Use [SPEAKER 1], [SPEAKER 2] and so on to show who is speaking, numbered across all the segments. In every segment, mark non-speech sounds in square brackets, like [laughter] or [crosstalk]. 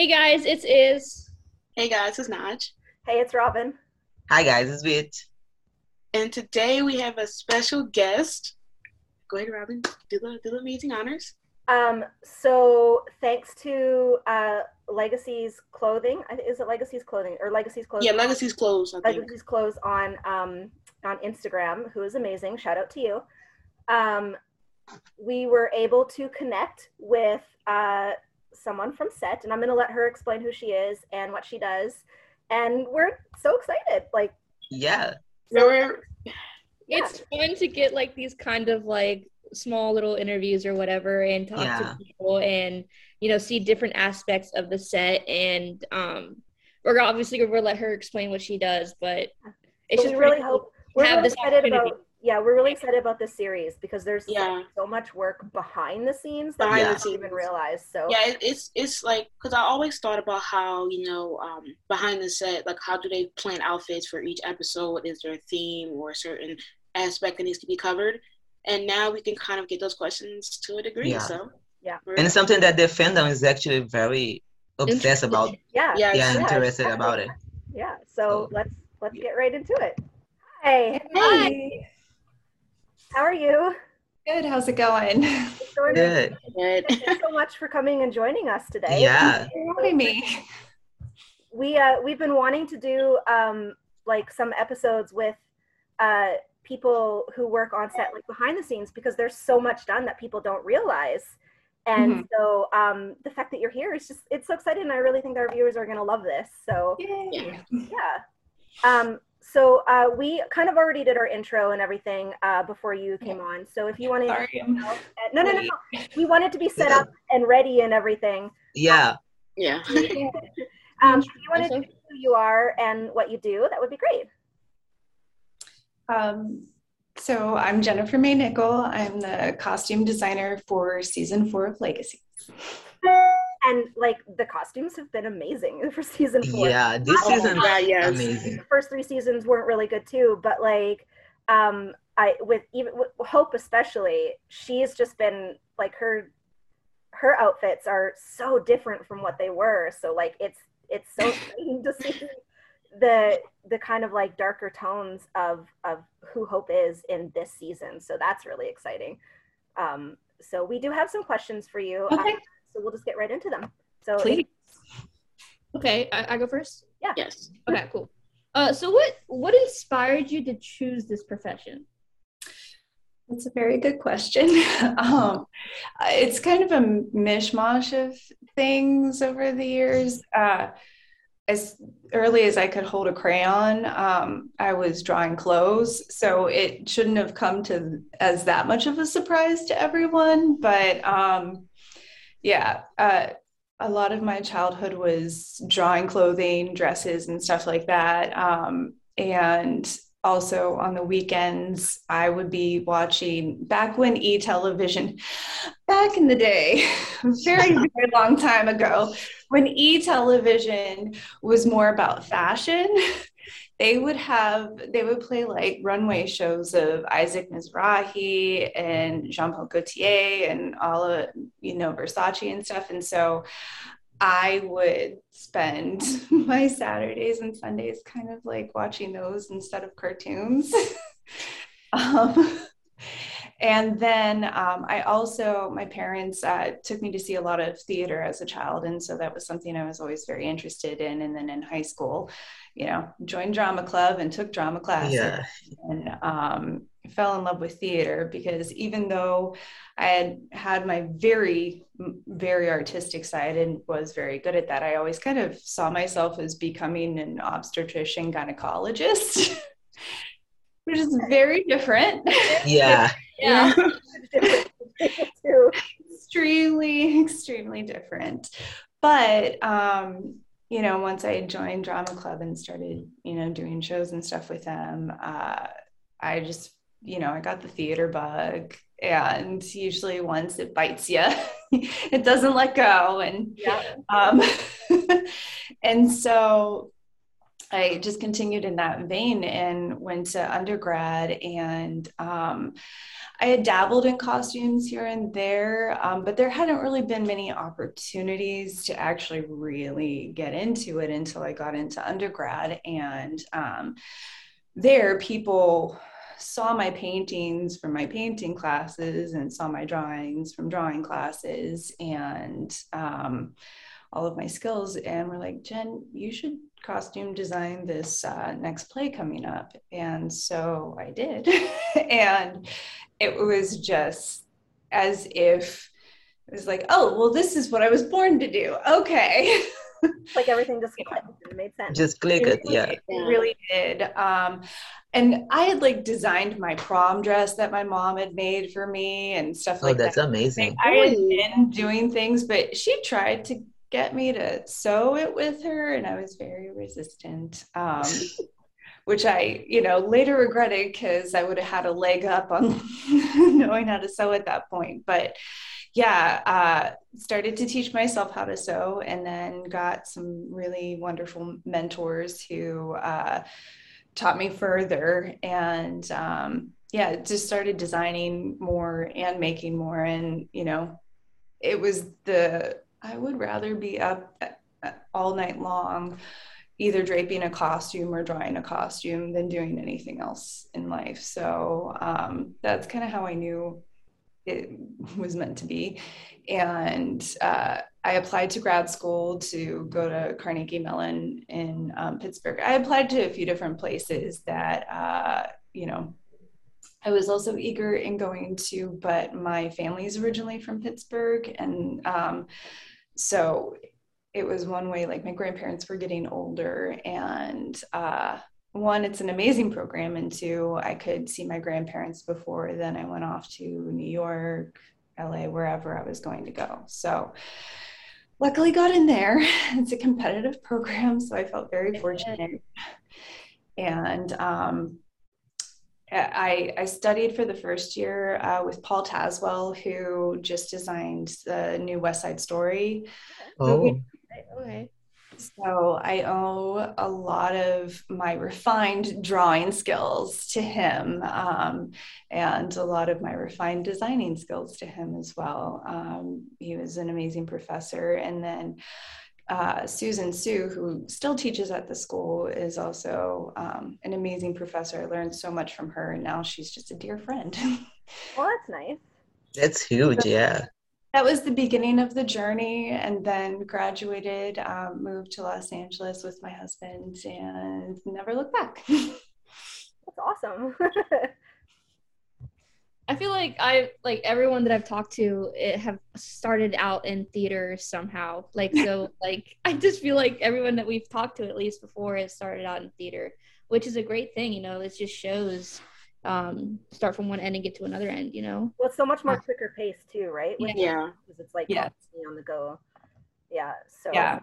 [SPEAKER 1] Hey guys, it's Iz.
[SPEAKER 2] Hey guys, it's Naj.
[SPEAKER 3] Hey, it's Robyn.
[SPEAKER 4] Hi guys, it's Vit.
[SPEAKER 2] And today we have a special guest. Go ahead, Robyn. Do the do the amazing honors.
[SPEAKER 3] Um, so thanks to uh, Legacy's clothing, is it Legacy's clothing or Legacy's clothing?
[SPEAKER 2] Yeah, Legacy's Clothes. I think.
[SPEAKER 3] Legacy's clothes on um, on Instagram, who is amazing. Shout out to you. Um, we were able to connect with uh, someone from set, and I'm going to let her explain who she is and what she does. And we're so excited. Like,
[SPEAKER 4] Yeah,
[SPEAKER 2] So we're-
[SPEAKER 1] It's fun to get like these kind of like small little interviews or whatever and talk
[SPEAKER 4] Yeah.
[SPEAKER 1] to people and you know see different aspects of the set and um we're obviously gonna let her explain what she does, but it's
[SPEAKER 3] but
[SPEAKER 1] just
[SPEAKER 3] we really
[SPEAKER 1] pretty cool
[SPEAKER 3] hope we're
[SPEAKER 1] have
[SPEAKER 3] really
[SPEAKER 1] this
[SPEAKER 3] excited
[SPEAKER 1] opportunity.
[SPEAKER 3] about. Yeah, we're really excited about this series because there's so-
[SPEAKER 2] Yeah.
[SPEAKER 3] so much work behind the scenes that
[SPEAKER 2] Behind
[SPEAKER 3] we
[SPEAKER 4] the
[SPEAKER 3] don't even realize. So
[SPEAKER 2] yeah, it, it's it's like because I always thought about how you know um, behind the set, like how do they plan outfits for each episode? What is their theme or a certain aspect that needs to be covered? And now we can kind of get those questions to a degree.
[SPEAKER 4] Yeah.
[SPEAKER 2] So
[SPEAKER 3] Yeah.
[SPEAKER 4] and it's something that the fandom is actually very obsessed about.
[SPEAKER 3] yeah,
[SPEAKER 2] Yeah,
[SPEAKER 4] Yeah,
[SPEAKER 3] yeah,
[SPEAKER 4] interested about it.
[SPEAKER 3] Yeah. So
[SPEAKER 4] So-
[SPEAKER 3] let's let's get right into it. Hi.
[SPEAKER 5] Hi.
[SPEAKER 3] How are you?
[SPEAKER 5] Good. How's it going? [laughs]
[SPEAKER 3] It's going
[SPEAKER 4] Good.
[SPEAKER 2] Good.
[SPEAKER 3] Thanks so much for coming and joining us today.
[SPEAKER 4] Yeah.
[SPEAKER 5] Thanks for having me.
[SPEAKER 3] We uh we've been wanting to do um like some episodes with uh people who work on set like behind the scenes because there's so much done that people don't realize. And
[SPEAKER 5] Mhm.
[SPEAKER 3] so um the fact that you're here is just it's so exciting and I really think our viewers are gonna love this. So
[SPEAKER 5] Yay.
[SPEAKER 2] Yeah.
[SPEAKER 3] yeah. Um, so uh, we kind of already did our intro and everything uh, before you came on. So if you want to,
[SPEAKER 5] Sorry. I'm
[SPEAKER 3] no, no, no, no. We wanted to be set up [laughs] and ready and everything.
[SPEAKER 4] Yeah,
[SPEAKER 2] Yeah. [laughs]
[SPEAKER 3] Um, if you want to who you are and what you do, that would be great.
[SPEAKER 5] Um, so I'm Jennifer May Nickel. I'm the costume designer for season four of Legacy. [laughs]
[SPEAKER 3] And like the costumes have been amazing [laughs] for season four.
[SPEAKER 4] yeah. This
[SPEAKER 2] Oh,
[SPEAKER 4] season
[SPEAKER 2] yeah, yes.
[SPEAKER 4] amazing.
[SPEAKER 3] The first three seasons weren't really good too, but like um, I with even with Hope especially, she's just been like her her outfits are so different from what they were. So like it's it's so [laughs] exciting to see the the kind of like darker tones of of who Hope is in this season. So that's really exciting. Um, so we do have some questions for you.
[SPEAKER 5] Okay.
[SPEAKER 3] Um, so we'll just get right into them. So
[SPEAKER 1] Please. Okay, I, I go first. Yeah.
[SPEAKER 2] yes.
[SPEAKER 1] Okay, cool. Uh, so what what inspired you to choose this profession?
[SPEAKER 5] That's a very good question. [laughs] um, it's kind of a mishmash of things over the years. Uh, as early as I could hold a crayon, um, I was drawing clothes, so it shouldn't have come to as that much of a surprise to everyone. But um, yeah, uh, a lot of my childhood was drawing clothing, dresses, and stuff like that. Um, and also on the weekends, I would be watching back when e television, back in the day, [laughs] very, [laughs] very long time ago, when e television was more about fashion. [laughs] They would have, they would play like runway shows of Isaac Mizrahi and Jean Paul Gaultier and all of, you know, Versace and stuff. And so I would spend [laughs] my Saturdays and Sundays kind of like watching those instead of cartoons. [laughs] um, and then um, I also, my parents uh, took me to see a lot of theater as a child. And so that was something I was always very interested in. And then in high school, you know, joined drama club and took drama classes
[SPEAKER 4] Yeah.
[SPEAKER 5] and um, fell in love with theater because even though I had had my very, very artistic side and was very good at that, I always kind of saw myself as becoming an obstetrician gynecologist, [laughs] which is very different.
[SPEAKER 4] Yeah. [laughs]
[SPEAKER 1] Yeah. [laughs]
[SPEAKER 5] extremely, extremely different. But um, you know, once I joined drama club and started, you know, doing shows and stuff with them, uh, I just, you know, I got the theater bug. And usually, once it bites you, [laughs] it doesn't let go. And
[SPEAKER 3] Yeah.
[SPEAKER 5] um, [laughs] and so I just continued in that vein and went to undergrad. And um, I had dabbled in costumes here and there, um, but there hadn't really been many opportunities to actually really get into it until I got into undergrad. And um, there, people saw my paintings from my painting classes and saw my drawings from drawing classes and um, all of my skills and were like, Jen, you should costume design this uh, next play coming up. And so I did. [laughs] and it was just as if it was like, oh, well, this is what I was born to do. Okay. [laughs]
[SPEAKER 3] like everything just clicked and made sense.
[SPEAKER 4] Just click it, yeah.
[SPEAKER 5] It really did. Um, and I had like designed my prom dress that my mom had made for me and stuff
[SPEAKER 4] Oh,
[SPEAKER 5] like
[SPEAKER 4] that's
[SPEAKER 5] that.
[SPEAKER 4] That's amazing.
[SPEAKER 5] I had been doing things, but she tried to get me to sew it with her, and I was very resistant. Um, [laughs] which I, you know, later regretted because I would have had a leg up on [laughs] knowing how to sew at that point. But yeah, uh, started to teach myself how to sew, and then got some really wonderful mentors who uh, taught me further, and um, yeah, just started designing more and making more, and you know, it was the I would rather be up all night long either draping a costume or drawing a costume than doing anything else in life. So um, that's kind of how I knew it was meant to be. And uh, I applied to grad school to go to Carnegie Mellon in um, Pittsburgh. I applied to a few different places that, uh, you know, I was also eager in going to, but my family's originally from Pittsburgh. And um, so it was one way like my grandparents were getting older and uh, one it's an amazing program and two i could see my grandparents before then i went off to new york la wherever i was going to go. So luckily got in there. [laughs] It's a competitive program so i felt very fortunate. And um, I, I, studied for the first year uh, with Paul Tazewell, who just designed the new West Side Story.
[SPEAKER 4] Oh,
[SPEAKER 1] Okay.
[SPEAKER 5] So I owe a lot of my refined drawing skills to him, um, and a lot of my refined designing skills to him as well. Um, he was an amazing professor, and then. Uh, Susan Tsu, who still teaches at the school, is also um, an amazing professor. I learned so much from her, and now she's just a dear friend. [laughs]
[SPEAKER 3] Well, that's nice.
[SPEAKER 4] that's huge, yeah.
[SPEAKER 5] that was the beginning of the journey and then graduated um, moved to los angeles with my husband and never looked back [laughs]
[SPEAKER 3] That's awesome. [laughs]
[SPEAKER 1] I feel like I like everyone that I've talked to it have started out in theater somehow. Like so [laughs] like I just feel like everyone that we've talked to at least before has started out in theater, which is a great thing, you know. It just shows um start from one end and get to another end, you know.
[SPEAKER 3] well, it's so much more quicker pace too, right? With-
[SPEAKER 2] Yeah.
[SPEAKER 3] Because it's like
[SPEAKER 5] Yeah.
[SPEAKER 3] on the go. Yeah. So
[SPEAKER 5] yeah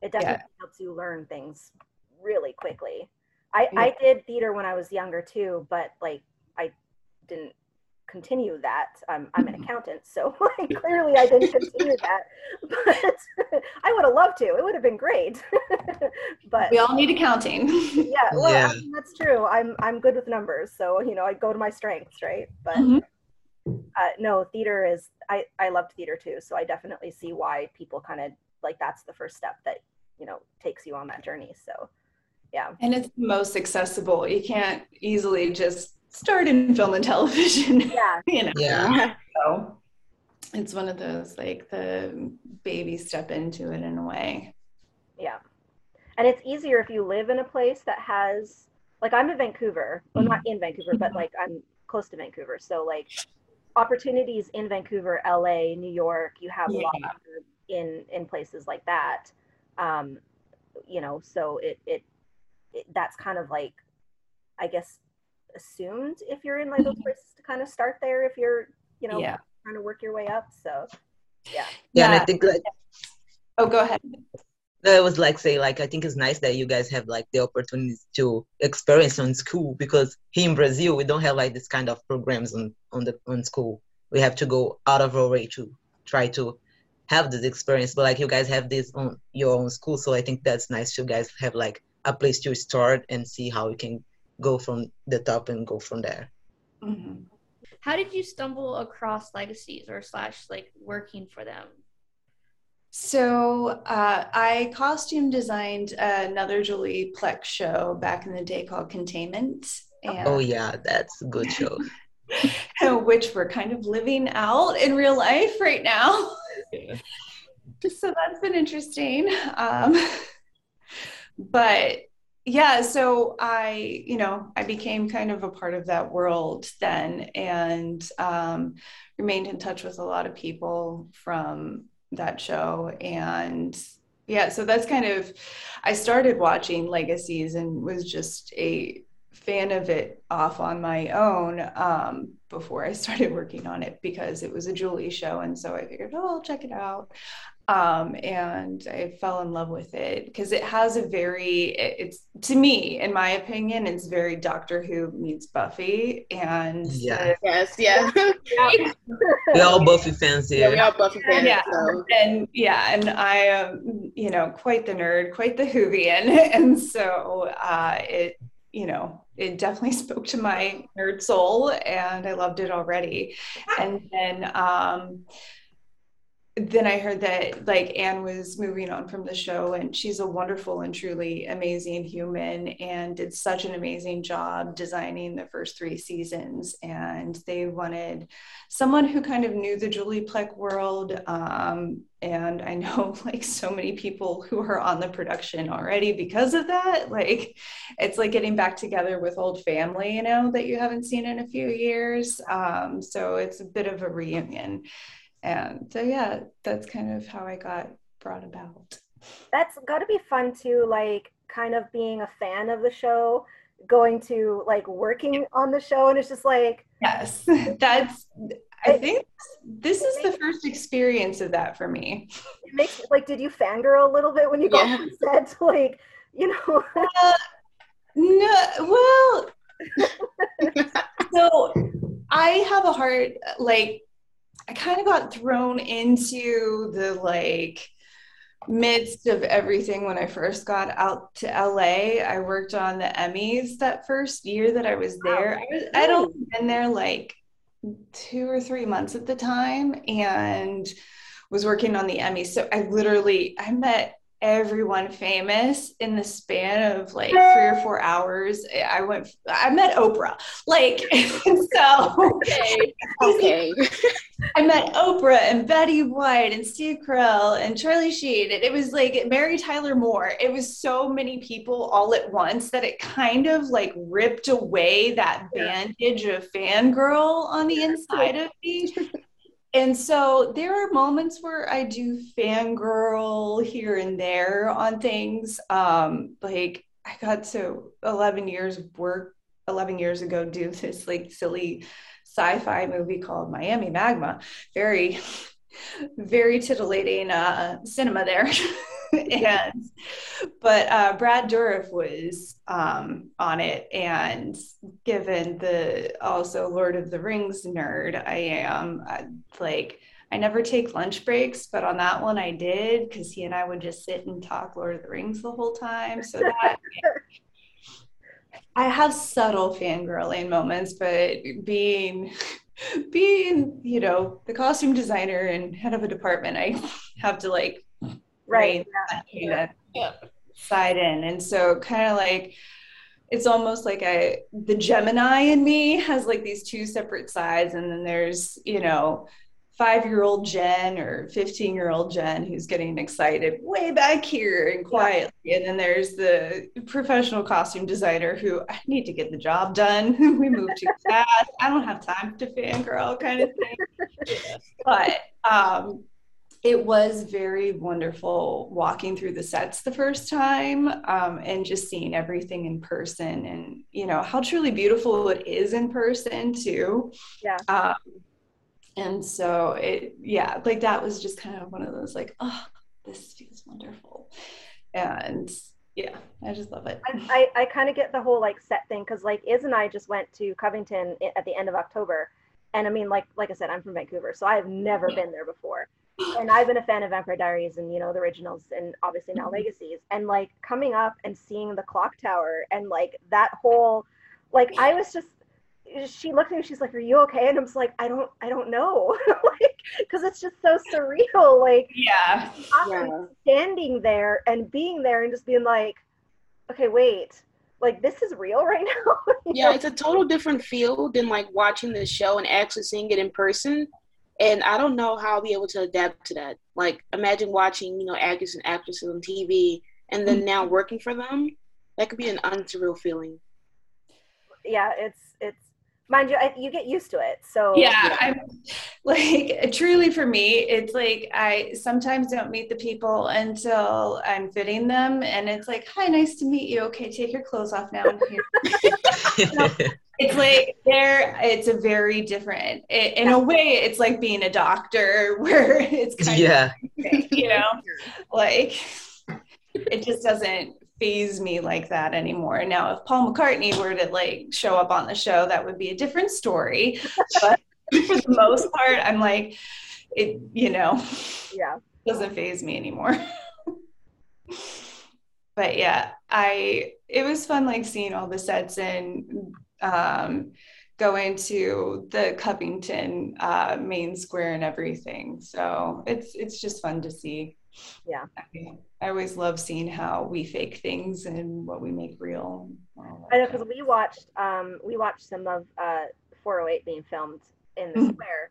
[SPEAKER 3] it definitely helps you learn things really quickly. I, I did theater when I was younger too, but like didn't continue that. Um, I'm an [laughs] accountant, so [laughs] like, clearly I didn't continue that. [laughs] But I would have loved to. It would have been great. but
[SPEAKER 5] we all need accounting
[SPEAKER 3] yeah, well,
[SPEAKER 4] Yeah.
[SPEAKER 3] I mean, that's true. I'm I'm good with numbers, so you know I go to my strengths, right? But
[SPEAKER 5] Mhm.
[SPEAKER 3] uh, no, theater is I I loved theater too, so I definitely see why people kind of like that's the first step that you know takes you on that journey. So yeah,
[SPEAKER 5] and it's most accessible you can't easily just start in film and television [laughs]
[SPEAKER 3] yeah, [laughs]
[SPEAKER 5] you know
[SPEAKER 4] Yeah.
[SPEAKER 5] so it's one of those like the baby step into it in a way
[SPEAKER 3] yeah. And it's easier if you live in a place that has like I'm in Vancouver, well not in Vancouver, but like I'm close to Vancouver, so like opportunities in Vancouver, LA, New York, you have a lot
[SPEAKER 5] Yeah.
[SPEAKER 3] in in places like that. Um, you know, so it, it it that's kind of like I guess assumed if you're in like those places to kind of start there if you're you know
[SPEAKER 5] yeah
[SPEAKER 3] trying to work your way up. So yeah,
[SPEAKER 4] Yeah, and I think like
[SPEAKER 5] oh go ahead
[SPEAKER 4] no, it was like say like I think it's nice that you guys have like the opportunities to experience on school because here in Brazil we don't have like this kind of programs on on the on school. We have to go out of our way to try to have this experience. But like you guys have this on your own school, so I think that's nice. You guys have like a place to start and see how you can go from the top and go from there.
[SPEAKER 5] Mhm.
[SPEAKER 1] How did you stumble across legacies or slash like working for them?
[SPEAKER 5] So uh, I costume designed another Julie Plec show back in the day called Containment, and
[SPEAKER 4] Oh yeah, that's a good show. [laughs] [laughs]
[SPEAKER 5] which we're kind of living out in real life right now. so that's been interesting. Um, [laughs] but yeah, so I, you know, I became kind of a part of that world then and um, remained in touch with a lot of people from that show. And yeah, so that's kind of, I started watching Legacies and was just a fan of it off on my own um, before I [laughs] started working on it because it was a Julie show. And so I figured, oh, I'll check it out. Um, and I fell in love with it because it has a very, it's to me, in my opinion, it's very Doctor Who meets Buffy. And
[SPEAKER 4] Yeah.
[SPEAKER 2] Yes, yeah. [laughs]
[SPEAKER 4] We're all Buffy fans
[SPEAKER 2] yeah, we
[SPEAKER 4] here.
[SPEAKER 2] are Buffy fans.
[SPEAKER 5] Yeah.
[SPEAKER 2] So.
[SPEAKER 5] and yeah, and I am, you know, quite the nerd, quite the Whovian, [laughs] and so uh, it, you know, it definitely [laughs] spoke to my nerd soul, and I loved it already. And then, um, then I heard that like Anne was moving on from the show, and she's a wonderful and truly amazing human, and did such an amazing job designing the first three seasons. And they wanted someone who kind of knew the Julie Plec world. Um, and I know [laughs] like so many people who are on the production already because of that. Like it's like getting back together with old family, you know, that you haven't seen in a few years. Um, so it's a bit of a reunion. And so, yeah, that's kind of how I got brought about.
[SPEAKER 3] That's got to be fun too, like kind of being a fan of the show, going to like working on the show, and it's just like,
[SPEAKER 5] Yes, [laughs] that's, I think this is the first experience of that for me.
[SPEAKER 3] it makes like, did you fangirl a little bit when you got
[SPEAKER 2] Yeah.
[SPEAKER 3] on set? Like, you know,
[SPEAKER 5] Uh, no, well, [laughs] so I have a hard like I kind of got thrown into the like midst of everything when I first got out to LA. I worked on the Emmys that first year that I was there. I was I'd only been there like two or three months at the time and was working on the Emmys. So I literally I met everyone famous in the span of like three or four hours. I went I met Oprah. Like [laughs] so
[SPEAKER 1] Okay.
[SPEAKER 2] Okay.
[SPEAKER 5] I met Oprah and Betty White and Steve Carell and Charlie Sheen. And it was like Mary Tyler Moore. It was so many people all at once that it kind of like ripped away that bandage of fangirl on the inside of me. [laughs] And so there are moments where I do fangirl here and there on things. Um, like I got to 11 years of work 11 years ago do this like silly sci-fi movie called Miami Magma. Very, [laughs] very titillating uh, cinema there. [laughs] [laughs] and but uh, Brad Dourif was um, on it, and given the also Lord of the Rings nerd I am, I, like I never take lunch breaks, but on that one I did because he and I would just sit and talk Lord of the Rings the whole time. So that I have subtle fangirling moments, but being being, you know, the costume designer and head of a department, I have to like
[SPEAKER 3] right?
[SPEAKER 5] rein that side in. And so kind of like it's almost like I the Gemini in me has like these two separate sides, and then there's, you know, five-year-old Jen or 15-year-old Jen who's getting excited way back here and quietly. And then there's the professional costume designer who I need to get the job done. [laughs] we move too fast. I don't have time to fangirl kind of thing. [laughs] But um it was very wonderful walking through the sets the first time um, and just seeing everything in person and you know how truly beautiful it is in person too
[SPEAKER 3] Yeah.
[SPEAKER 5] um, and so it yeah like that was just kind of one of those like oh this feels wonderful and yeah i just love it
[SPEAKER 3] I, I, I kind of get the whole like set thing because like Iz and I just went to Covington at the end of October, and I mean like like I said I'm from Vancouver, so I have never
[SPEAKER 5] Yeah.
[SPEAKER 3] been there before. And I've been a fan of Vampire Diaries and you know the originals and obviously now
[SPEAKER 5] Mhm.
[SPEAKER 3] Legacies and like coming up and seeing the clock tower and like that whole like I was just she looked at me she's like are you okay and I'm just like I don't I don't know [laughs] like because it's just so surreal like
[SPEAKER 5] Yeah.
[SPEAKER 2] Yeah.
[SPEAKER 3] standing there and being there and just being like okay wait like this is real [laughs] right now
[SPEAKER 2] Yeah,
[SPEAKER 3] know?
[SPEAKER 2] it's a total different feel than like watching the show and actually seeing it in person. And I don't know how I'll be able to adapt to that. Like, imagine watching, you know, actors and actresses on TV and then now mm-hmm. working for them. That could be an unsurreal feeling.
[SPEAKER 3] yeah it's it's mind you I, you get used to it so
[SPEAKER 5] yeah i'm like truly for me it's like i sometimes don't meet the people until i'm fitting them and it's like hi nice to meet you okay take your clothes off now Here. [laughs] [laughs] it's like there it's a very different it, in a way it's like being a doctor [laughs] where it's kind
[SPEAKER 4] yeah.
[SPEAKER 5] of [laughs] you know like it just doesn't phase me like that anymore. Now if paul mccartney were to like show up on the show that would be a different story. But for the most part i'm like it you know
[SPEAKER 3] yeah.
[SPEAKER 5] doesn't phase me anymore. [laughs] But yeah i it was fun like seeing all the sets and um going to the covington uh main square and everything so it's it's just fun to see
[SPEAKER 3] Yeah.
[SPEAKER 5] I, I always love seeing how we fake things and what we make real
[SPEAKER 3] I know because we watched um we watched some of uh 408 being filmed in the
[SPEAKER 5] Mhm.
[SPEAKER 3] square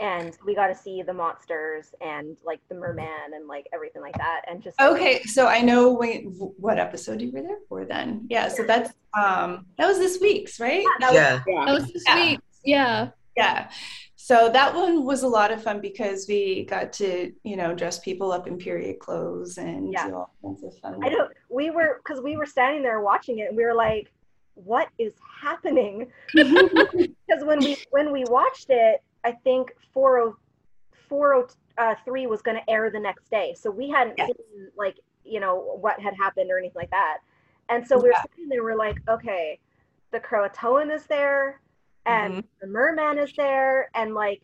[SPEAKER 3] and we got to see the monsters and like the merman and like everything like that and just
[SPEAKER 5] Okay, so I know when, what episode you were there for then. Yeah, so that's um that was this week's, right?
[SPEAKER 3] that was-
[SPEAKER 4] yeah.
[SPEAKER 2] Yeah.
[SPEAKER 1] That was this
[SPEAKER 5] Yeah.
[SPEAKER 1] week. Yeah.
[SPEAKER 5] Yeah. So that one was a lot of fun because we got to, you know, dress people up in period clothes and
[SPEAKER 3] Yeah.
[SPEAKER 5] do all kinds of fun.
[SPEAKER 3] I know we were because we were standing there watching it and we were like what is happening [laughs] because when we when we watched it I think 40 403 was going to air the next day so we hadn't
[SPEAKER 5] Yeah.
[SPEAKER 3] seen like you know what had happened or anything like that and so we were
[SPEAKER 5] Yeah.
[SPEAKER 3] sitting there we're like okay the Croatoan is there and
[SPEAKER 5] Mhm.
[SPEAKER 3] the merman is there and like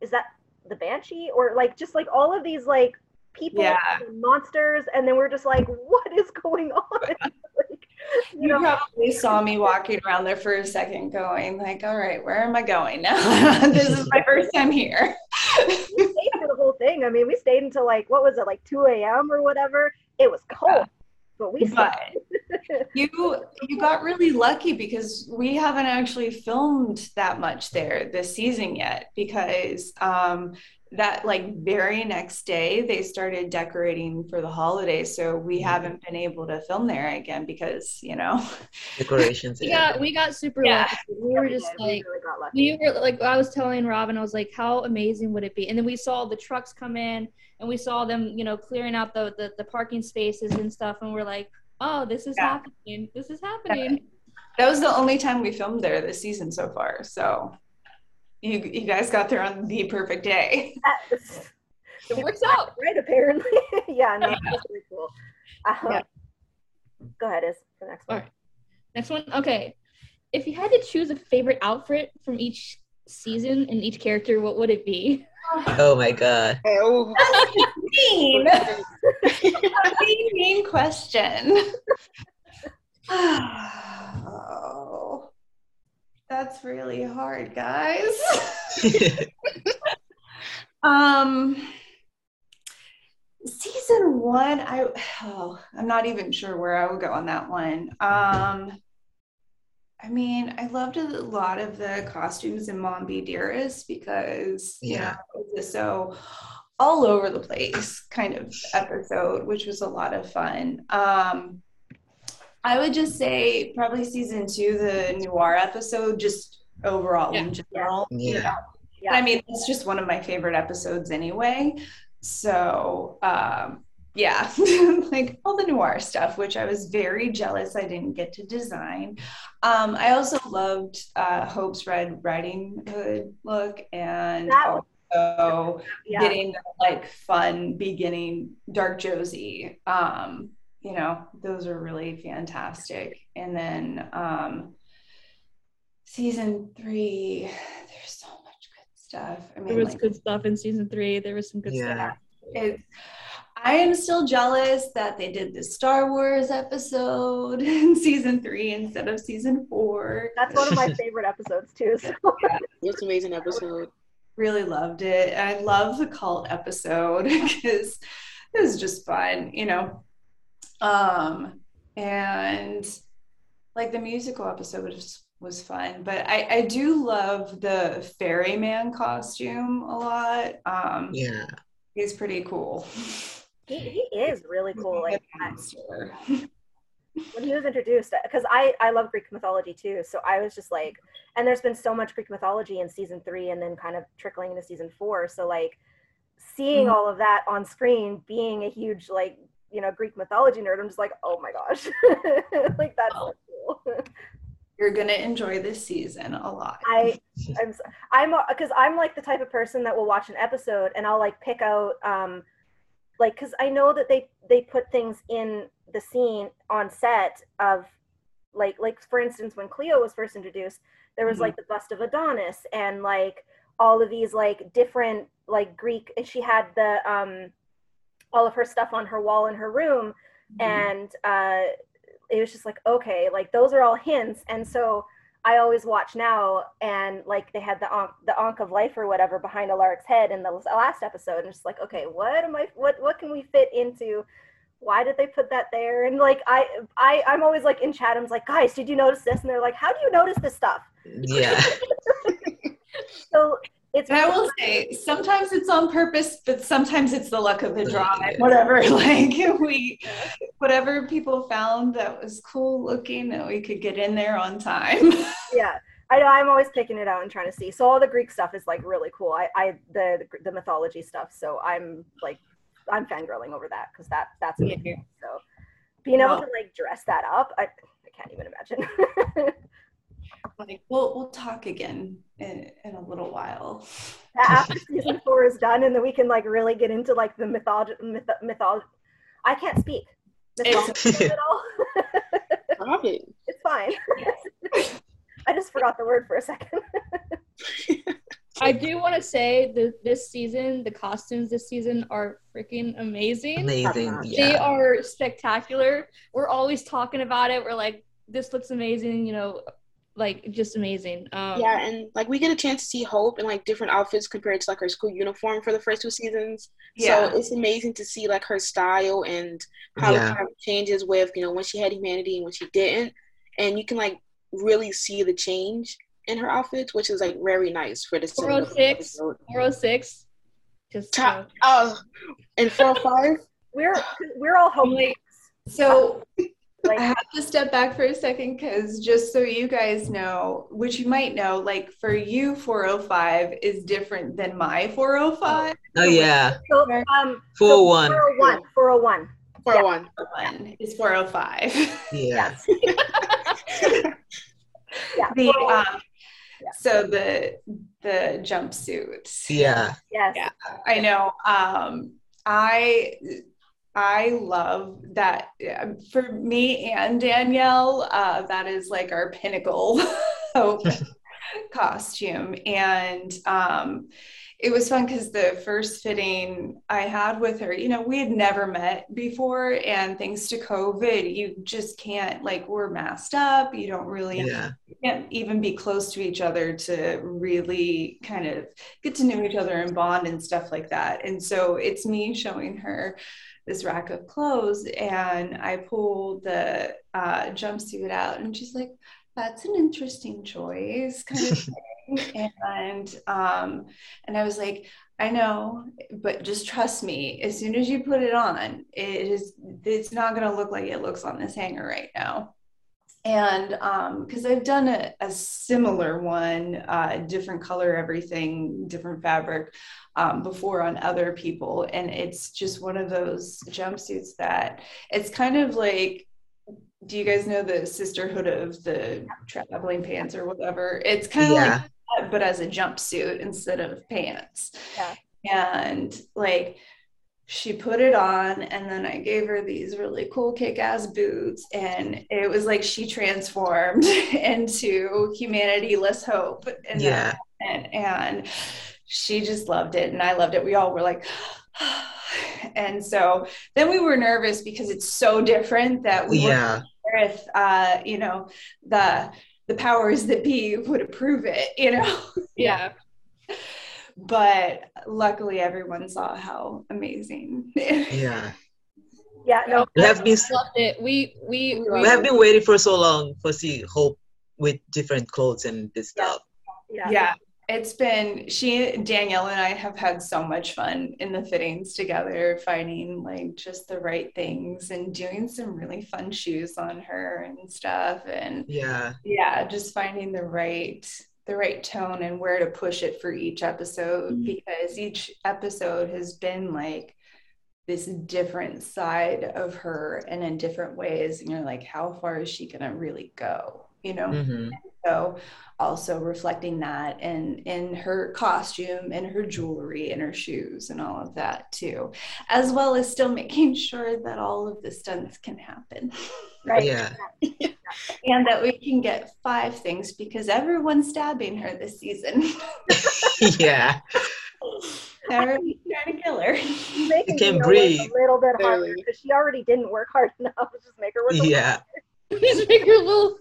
[SPEAKER 3] is that the banshee or like just like all of these like people
[SPEAKER 5] Yeah.
[SPEAKER 3] and monsters and then we're just like [laughs] what is going on [laughs] you
[SPEAKER 5] You probably saw me walking around there for a second going like, all right, where am I going now? [laughs] [laughs] this is my first time here.
[SPEAKER 3] we stayed for the whole thing i mean we stayed until like what was it like 2 a.m or whatever it was cold
[SPEAKER 5] Yeah.
[SPEAKER 3] but we stayed.
[SPEAKER 5] but you you got really lucky because we haven't actually filmed that much there this season yet because um that like very next day they started decorating for the holiday so we
[SPEAKER 4] Mhm.
[SPEAKER 5] haven't been able to film there again because you know [laughs]
[SPEAKER 4] Decorations.
[SPEAKER 1] We
[SPEAKER 4] yeah.
[SPEAKER 1] got we got super
[SPEAKER 5] Yeah.
[SPEAKER 1] lucky. We
[SPEAKER 3] Yeah,
[SPEAKER 1] were
[SPEAKER 3] we
[SPEAKER 1] just
[SPEAKER 3] did. We
[SPEAKER 1] like
[SPEAKER 3] really got lucky.
[SPEAKER 1] we were like I was telling Robyn, I was like, how amazing would it be? And then we saw the trucks come in and we saw them, you know, clearing out the the, the parking spaces and stuff, and we're like, oh, this is
[SPEAKER 5] Yeah.
[SPEAKER 1] happening. This is happening.
[SPEAKER 5] that was the only time we filmed there this season so far so you you guys got there on the perfect day
[SPEAKER 3] That's-
[SPEAKER 1] It works out. [laughs]
[SPEAKER 3] right apparently [laughs] yeah no that's pretty cool um,
[SPEAKER 5] Yeah.
[SPEAKER 3] go ahead is the next one
[SPEAKER 1] Alright. Next one. Okay. If you had to choose a favorite outfit from each season and each character, what would it be? [laughs]
[SPEAKER 4] Oh my god.
[SPEAKER 2] Oh,
[SPEAKER 5] mean mean, mean question [sighs] oh that's really hard guys. [laughs] [laughs] Um season one i oh, i'm not even sure where i would go on that one. Um i mean i loved a lot of the costumes in mom be dearest because you
[SPEAKER 4] Yeah.
[SPEAKER 5] know it was so all over the place kind of episode which was a lot of fun. Um i would just say probably season two the noir episode just overall in general you
[SPEAKER 4] Yeah.
[SPEAKER 5] know
[SPEAKER 3] yeah
[SPEAKER 5] I mean, it's just one of my favorite episodes anyway. So, um, yeah, [laughs] like all the noir stuff, which I was very jealous I didn't get to design. Um, I also loved uh, Hope's Red Riding Hood look and
[SPEAKER 3] That-
[SPEAKER 5] also
[SPEAKER 3] yeah
[SPEAKER 5] getting the, like fun beginning Dark Josie. Um, you know, those are really fantastic. And then um, season three, there's so much good stuff. I mean,
[SPEAKER 1] There was
[SPEAKER 5] like,
[SPEAKER 1] good stuff in season three. There was some good
[SPEAKER 4] Yeah.
[SPEAKER 1] stuff.
[SPEAKER 5] it, I am still jealous that they did the Star Wars episode [laughs] in season three instead of season four.
[SPEAKER 3] That's one of my favorite episodes too. So [laughs]
[SPEAKER 2] It's an amazing episode.
[SPEAKER 5] Really loved it. I love the cult episode [laughs] because it was just fun, you know. Um, and like the musical episode was was fun, but I I do love the ferryman costume a lot. Um,
[SPEAKER 4] Yeah.
[SPEAKER 5] he's pretty cool.
[SPEAKER 3] he, he is really cool. Like I-
[SPEAKER 5] Monster. [laughs]
[SPEAKER 3] when he was introduced because I, I love greek mythology too so i was just like and there's been so much greek mythology in season three and then kind of trickling into season four so like seeing
[SPEAKER 5] Mhm.
[SPEAKER 3] all of that on screen being a huge like you know greek mythology nerd i'm just like oh my gosh [laughs] like that's so cool
[SPEAKER 5] You're gonna enjoy this season a lot.
[SPEAKER 3] I [laughs] I'm s- I'm because I'm like the type of person that will watch an episode and I'll like pick out um like because I know that they they put things in the scene on set of like like for instance when Cleo was first introduced there was
[SPEAKER 5] Mhm.
[SPEAKER 3] like the bust of Adonis and like all of these like different like Greek and she had the um all of her stuff on her wall in her room and uh it was just like okay like those are all hints. And so i always watch now and like they had the Ankh, the onk of life or whatever behind alaric's head in the last episode. And it's like okay what am i what what can we fit into? Why did they put that there? And like i i i'm always like in chatham's like guys did you notice this? And they're like how do you notice this stuff?
[SPEAKER 4] Yeah. [laughs]
[SPEAKER 3] so it's
[SPEAKER 5] And I will say, sometimes it's on purpose, but sometimes it's the luck of the draw. [laughs] Whatever, [laughs] like we, whatever people found that was cool looking, that we could get in there on time. [laughs]
[SPEAKER 3] yeah. I know i'm always picking it out and trying to see. So all the greek stuff is like really cool. I i the the mythology stuff so i'm like i'm fangirling over that because that that's amazing so. Being able
[SPEAKER 5] Well-
[SPEAKER 3] to like dress that up i, I can't even imagine
[SPEAKER 5] like we'll we'll talk again in, in a little while.
[SPEAKER 3] after season four is done and then we can like really get into like the mythology myth, mythology i can't speak mythology at all [laughs] it's fine i just forgot the word for a second [laughs]
[SPEAKER 1] I do want to say that this season, the costumes this season are freaking amazing.
[SPEAKER 4] Amazing.
[SPEAKER 1] They
[SPEAKER 4] Yeah.
[SPEAKER 1] are spectacular. We're always talking about it. We're like, this looks amazing, you know, like just amazing. Um,
[SPEAKER 2] Yeah, and like we get a chance to see Hope in like different outfits compared to like her school uniform for the first two seasons.
[SPEAKER 5] Yeah.
[SPEAKER 2] So it's amazing to see like her style and how
[SPEAKER 4] Yeah.
[SPEAKER 2] it kind of changes with, you know, when she had humanity and when she didn't. And you can like really see the change in her outfits, which is like very nice for this
[SPEAKER 1] 406. 406. Just
[SPEAKER 2] Ta-
[SPEAKER 1] uh,
[SPEAKER 2] Oh, and 405?
[SPEAKER 3] we're we're all home
[SPEAKER 5] So
[SPEAKER 3] like
[SPEAKER 5] I have to step back for a second because just so you guys know, which you might know, like for you, 405 is different than my 405.
[SPEAKER 4] Oh yeah.
[SPEAKER 3] so um
[SPEAKER 4] Four
[SPEAKER 3] so
[SPEAKER 4] one.
[SPEAKER 3] 401 401
[SPEAKER 2] 401.
[SPEAKER 5] One is 405.
[SPEAKER 4] Yeah. [laughs]
[SPEAKER 3] yeah
[SPEAKER 5] the um,
[SPEAKER 3] Yeah.
[SPEAKER 5] so the the jumpsuit.
[SPEAKER 4] Yeah.
[SPEAKER 3] yes
[SPEAKER 5] Yeah. I know. Um, I I love that for me and Danielle. Uh, that is like our pinnacle [laughs] costume, and um, it was fun because the first fitting I had with her, you know, we had never met before, and thanks to COVID, you just can't like we're masked up. You don't really
[SPEAKER 4] Yeah.
[SPEAKER 5] can't even be close to each other to really kind of get to know each other and bond and stuff like that. And so it's me showing her this rack of clothes, and I pull the uh, jumpsuit out, and she's like, "That's an interesting choice," kind of [laughs] thing. and um, and I was like. I know, but just trust me. As soon as you put it on, it is it's not going to look like it looks on this hanger right now and because I've done a, a similar one, uh, different color, everything, different fabric um, before on other people, and it's just one of those jumpsuits that it's kind of like. Do you guys know the Sisterhood of the Traveling Pants or whatever? It's kind of
[SPEAKER 4] Yeah.
[SPEAKER 5] like that, but as a jumpsuit instead of pants.
[SPEAKER 3] Yeah.
[SPEAKER 5] And like she put it on and then i gave her these really cool kick-ass boots and it was like she transformed [laughs] into humanity less hope and
[SPEAKER 4] Yeah.
[SPEAKER 5] and and she just loved it and I loved it. We all were like, [sighs] and so then we were nervous because it's so different that we
[SPEAKER 4] Yeah.
[SPEAKER 5] were if uh, you know the the powers that be would approve it, you know. [laughs]
[SPEAKER 1] Yeah.
[SPEAKER 5] But luckily, everyone saw how amazing.
[SPEAKER 4] Yeah.
[SPEAKER 3] Yeah, no,
[SPEAKER 4] We have been
[SPEAKER 1] Loved it. We we we,
[SPEAKER 4] we have been waiting for so long for see Hope with different clothes and this
[SPEAKER 3] Yeah.
[SPEAKER 4] stuff.
[SPEAKER 3] yeah.
[SPEAKER 5] yeah it's been she danielle and i have had so much fun in the fittings together finding like just the right things and doing some really fun shoes on her and stuff and
[SPEAKER 4] Yeah.
[SPEAKER 5] yeah just finding the right the right tone and where to push it for each episode
[SPEAKER 1] Mhm.
[SPEAKER 5] because each episode has been like this different side of her and in different ways and you're like how far is she gonna really go you know
[SPEAKER 4] hmm
[SPEAKER 5] so also reflecting that in in her costume and her jewelry and her shoes and all of that too as well as still making [laughs] sure that all of the stunts can happen [laughs]
[SPEAKER 3] Right.
[SPEAKER 4] Yeah. [laughs]
[SPEAKER 5] and that we can get five things because everyone's stabbing her this season
[SPEAKER 4] yeah.
[SPEAKER 5] Everyone's [laughs] trying to kill her
[SPEAKER 3] Making
[SPEAKER 4] can
[SPEAKER 3] Gina work
[SPEAKER 4] breathe.
[SPEAKER 3] a little bit harder because she already didn't work hard [laughs] enough. Just make her work. a little
[SPEAKER 4] Yeah. [laughs]
[SPEAKER 1] just make her a little.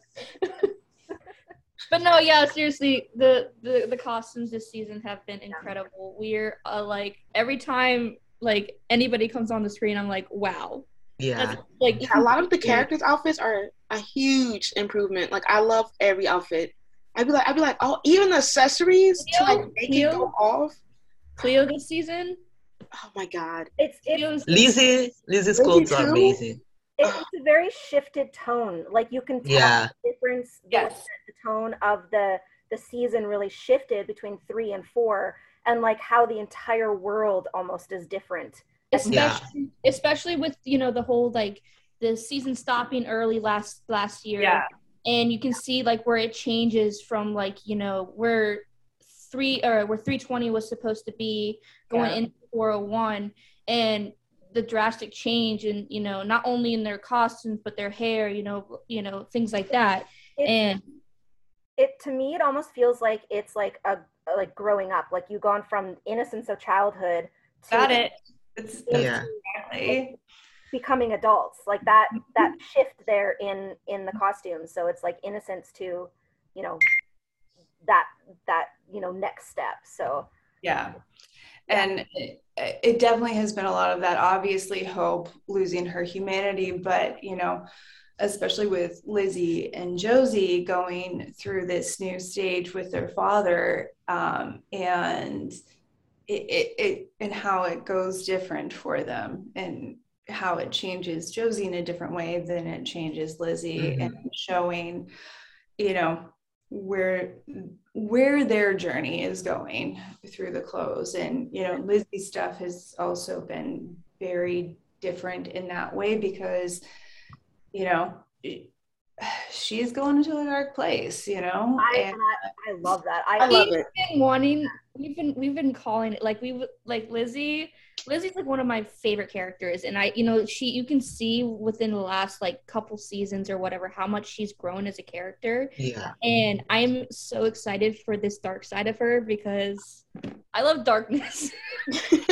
[SPEAKER 1] but no, yeah, seriously, the, the the costumes this season have been incredible. We're uh, like every time like anybody comes on the screen, I'm like, wow.
[SPEAKER 4] Yeah.
[SPEAKER 1] That's, like
[SPEAKER 2] Yeah, a lot of the characters' outfits are a huge improvement. Like I love every outfit. I'd be like, I'd be like, oh, even the accessories to like make
[SPEAKER 1] Cleo?
[SPEAKER 2] it go off.
[SPEAKER 1] Cleo this season.
[SPEAKER 2] Oh my god.
[SPEAKER 3] It's it's
[SPEAKER 4] Lizzie, Lizzie's
[SPEAKER 2] Lizzie
[SPEAKER 4] clothes are amazing.
[SPEAKER 3] it, it's oh. a very shifted tone. Like you can tell
[SPEAKER 4] Yeah.
[SPEAKER 3] the difference. the-
[SPEAKER 5] Yes.
[SPEAKER 3] The tone of the the season really shifted between three and four, and like how the entire world almost is different.
[SPEAKER 1] especially especially with you know the whole like the season stopping early last last year
[SPEAKER 5] Yeah.
[SPEAKER 1] and you can see like where it changes from like you know where three or where 320 was supposed to be going
[SPEAKER 5] Yeah.
[SPEAKER 1] into 401 and the drastic change and you know not only in their costumes but their hair you know you know things like that
[SPEAKER 3] It,
[SPEAKER 1] and
[SPEAKER 3] it to me, it almost feels like it's like a like growing up. Like you've gone from innocence of childhood to
[SPEAKER 5] got it it's,
[SPEAKER 4] Yeah.
[SPEAKER 5] exactly
[SPEAKER 3] becoming adults like that that mm-hmm. shift there in in the costumes so it's like innocence to you know that that you know next step so
[SPEAKER 5] Yeah. And it, it definitely has been a lot of that. Obviously, Hope losing her humanity, but, you know, especially with Lizzie and Josie going through this new stage with their father um, and it, it, it, and how it goes different for them and how it changes Josie in a different way than it changes Lizzie
[SPEAKER 4] Mhm.
[SPEAKER 5] and showing, you know, where where their journey is going through the clothes. And you know lizzie's stuff has also been very different in that way because you know she's going into a dark place you know?
[SPEAKER 3] I
[SPEAKER 5] and
[SPEAKER 3] and I, I love that. I,
[SPEAKER 2] I love
[SPEAKER 1] we've
[SPEAKER 2] it.
[SPEAKER 1] been wanting we've been we've been calling it like we like lizzie lizzie's like one of my favorite characters and i you know she you can see within the last like couple seasons or whatever how much she's grown as a character.
[SPEAKER 4] Yeah.
[SPEAKER 1] and i'm so excited for this dark side of her because i love darkness. [laughs]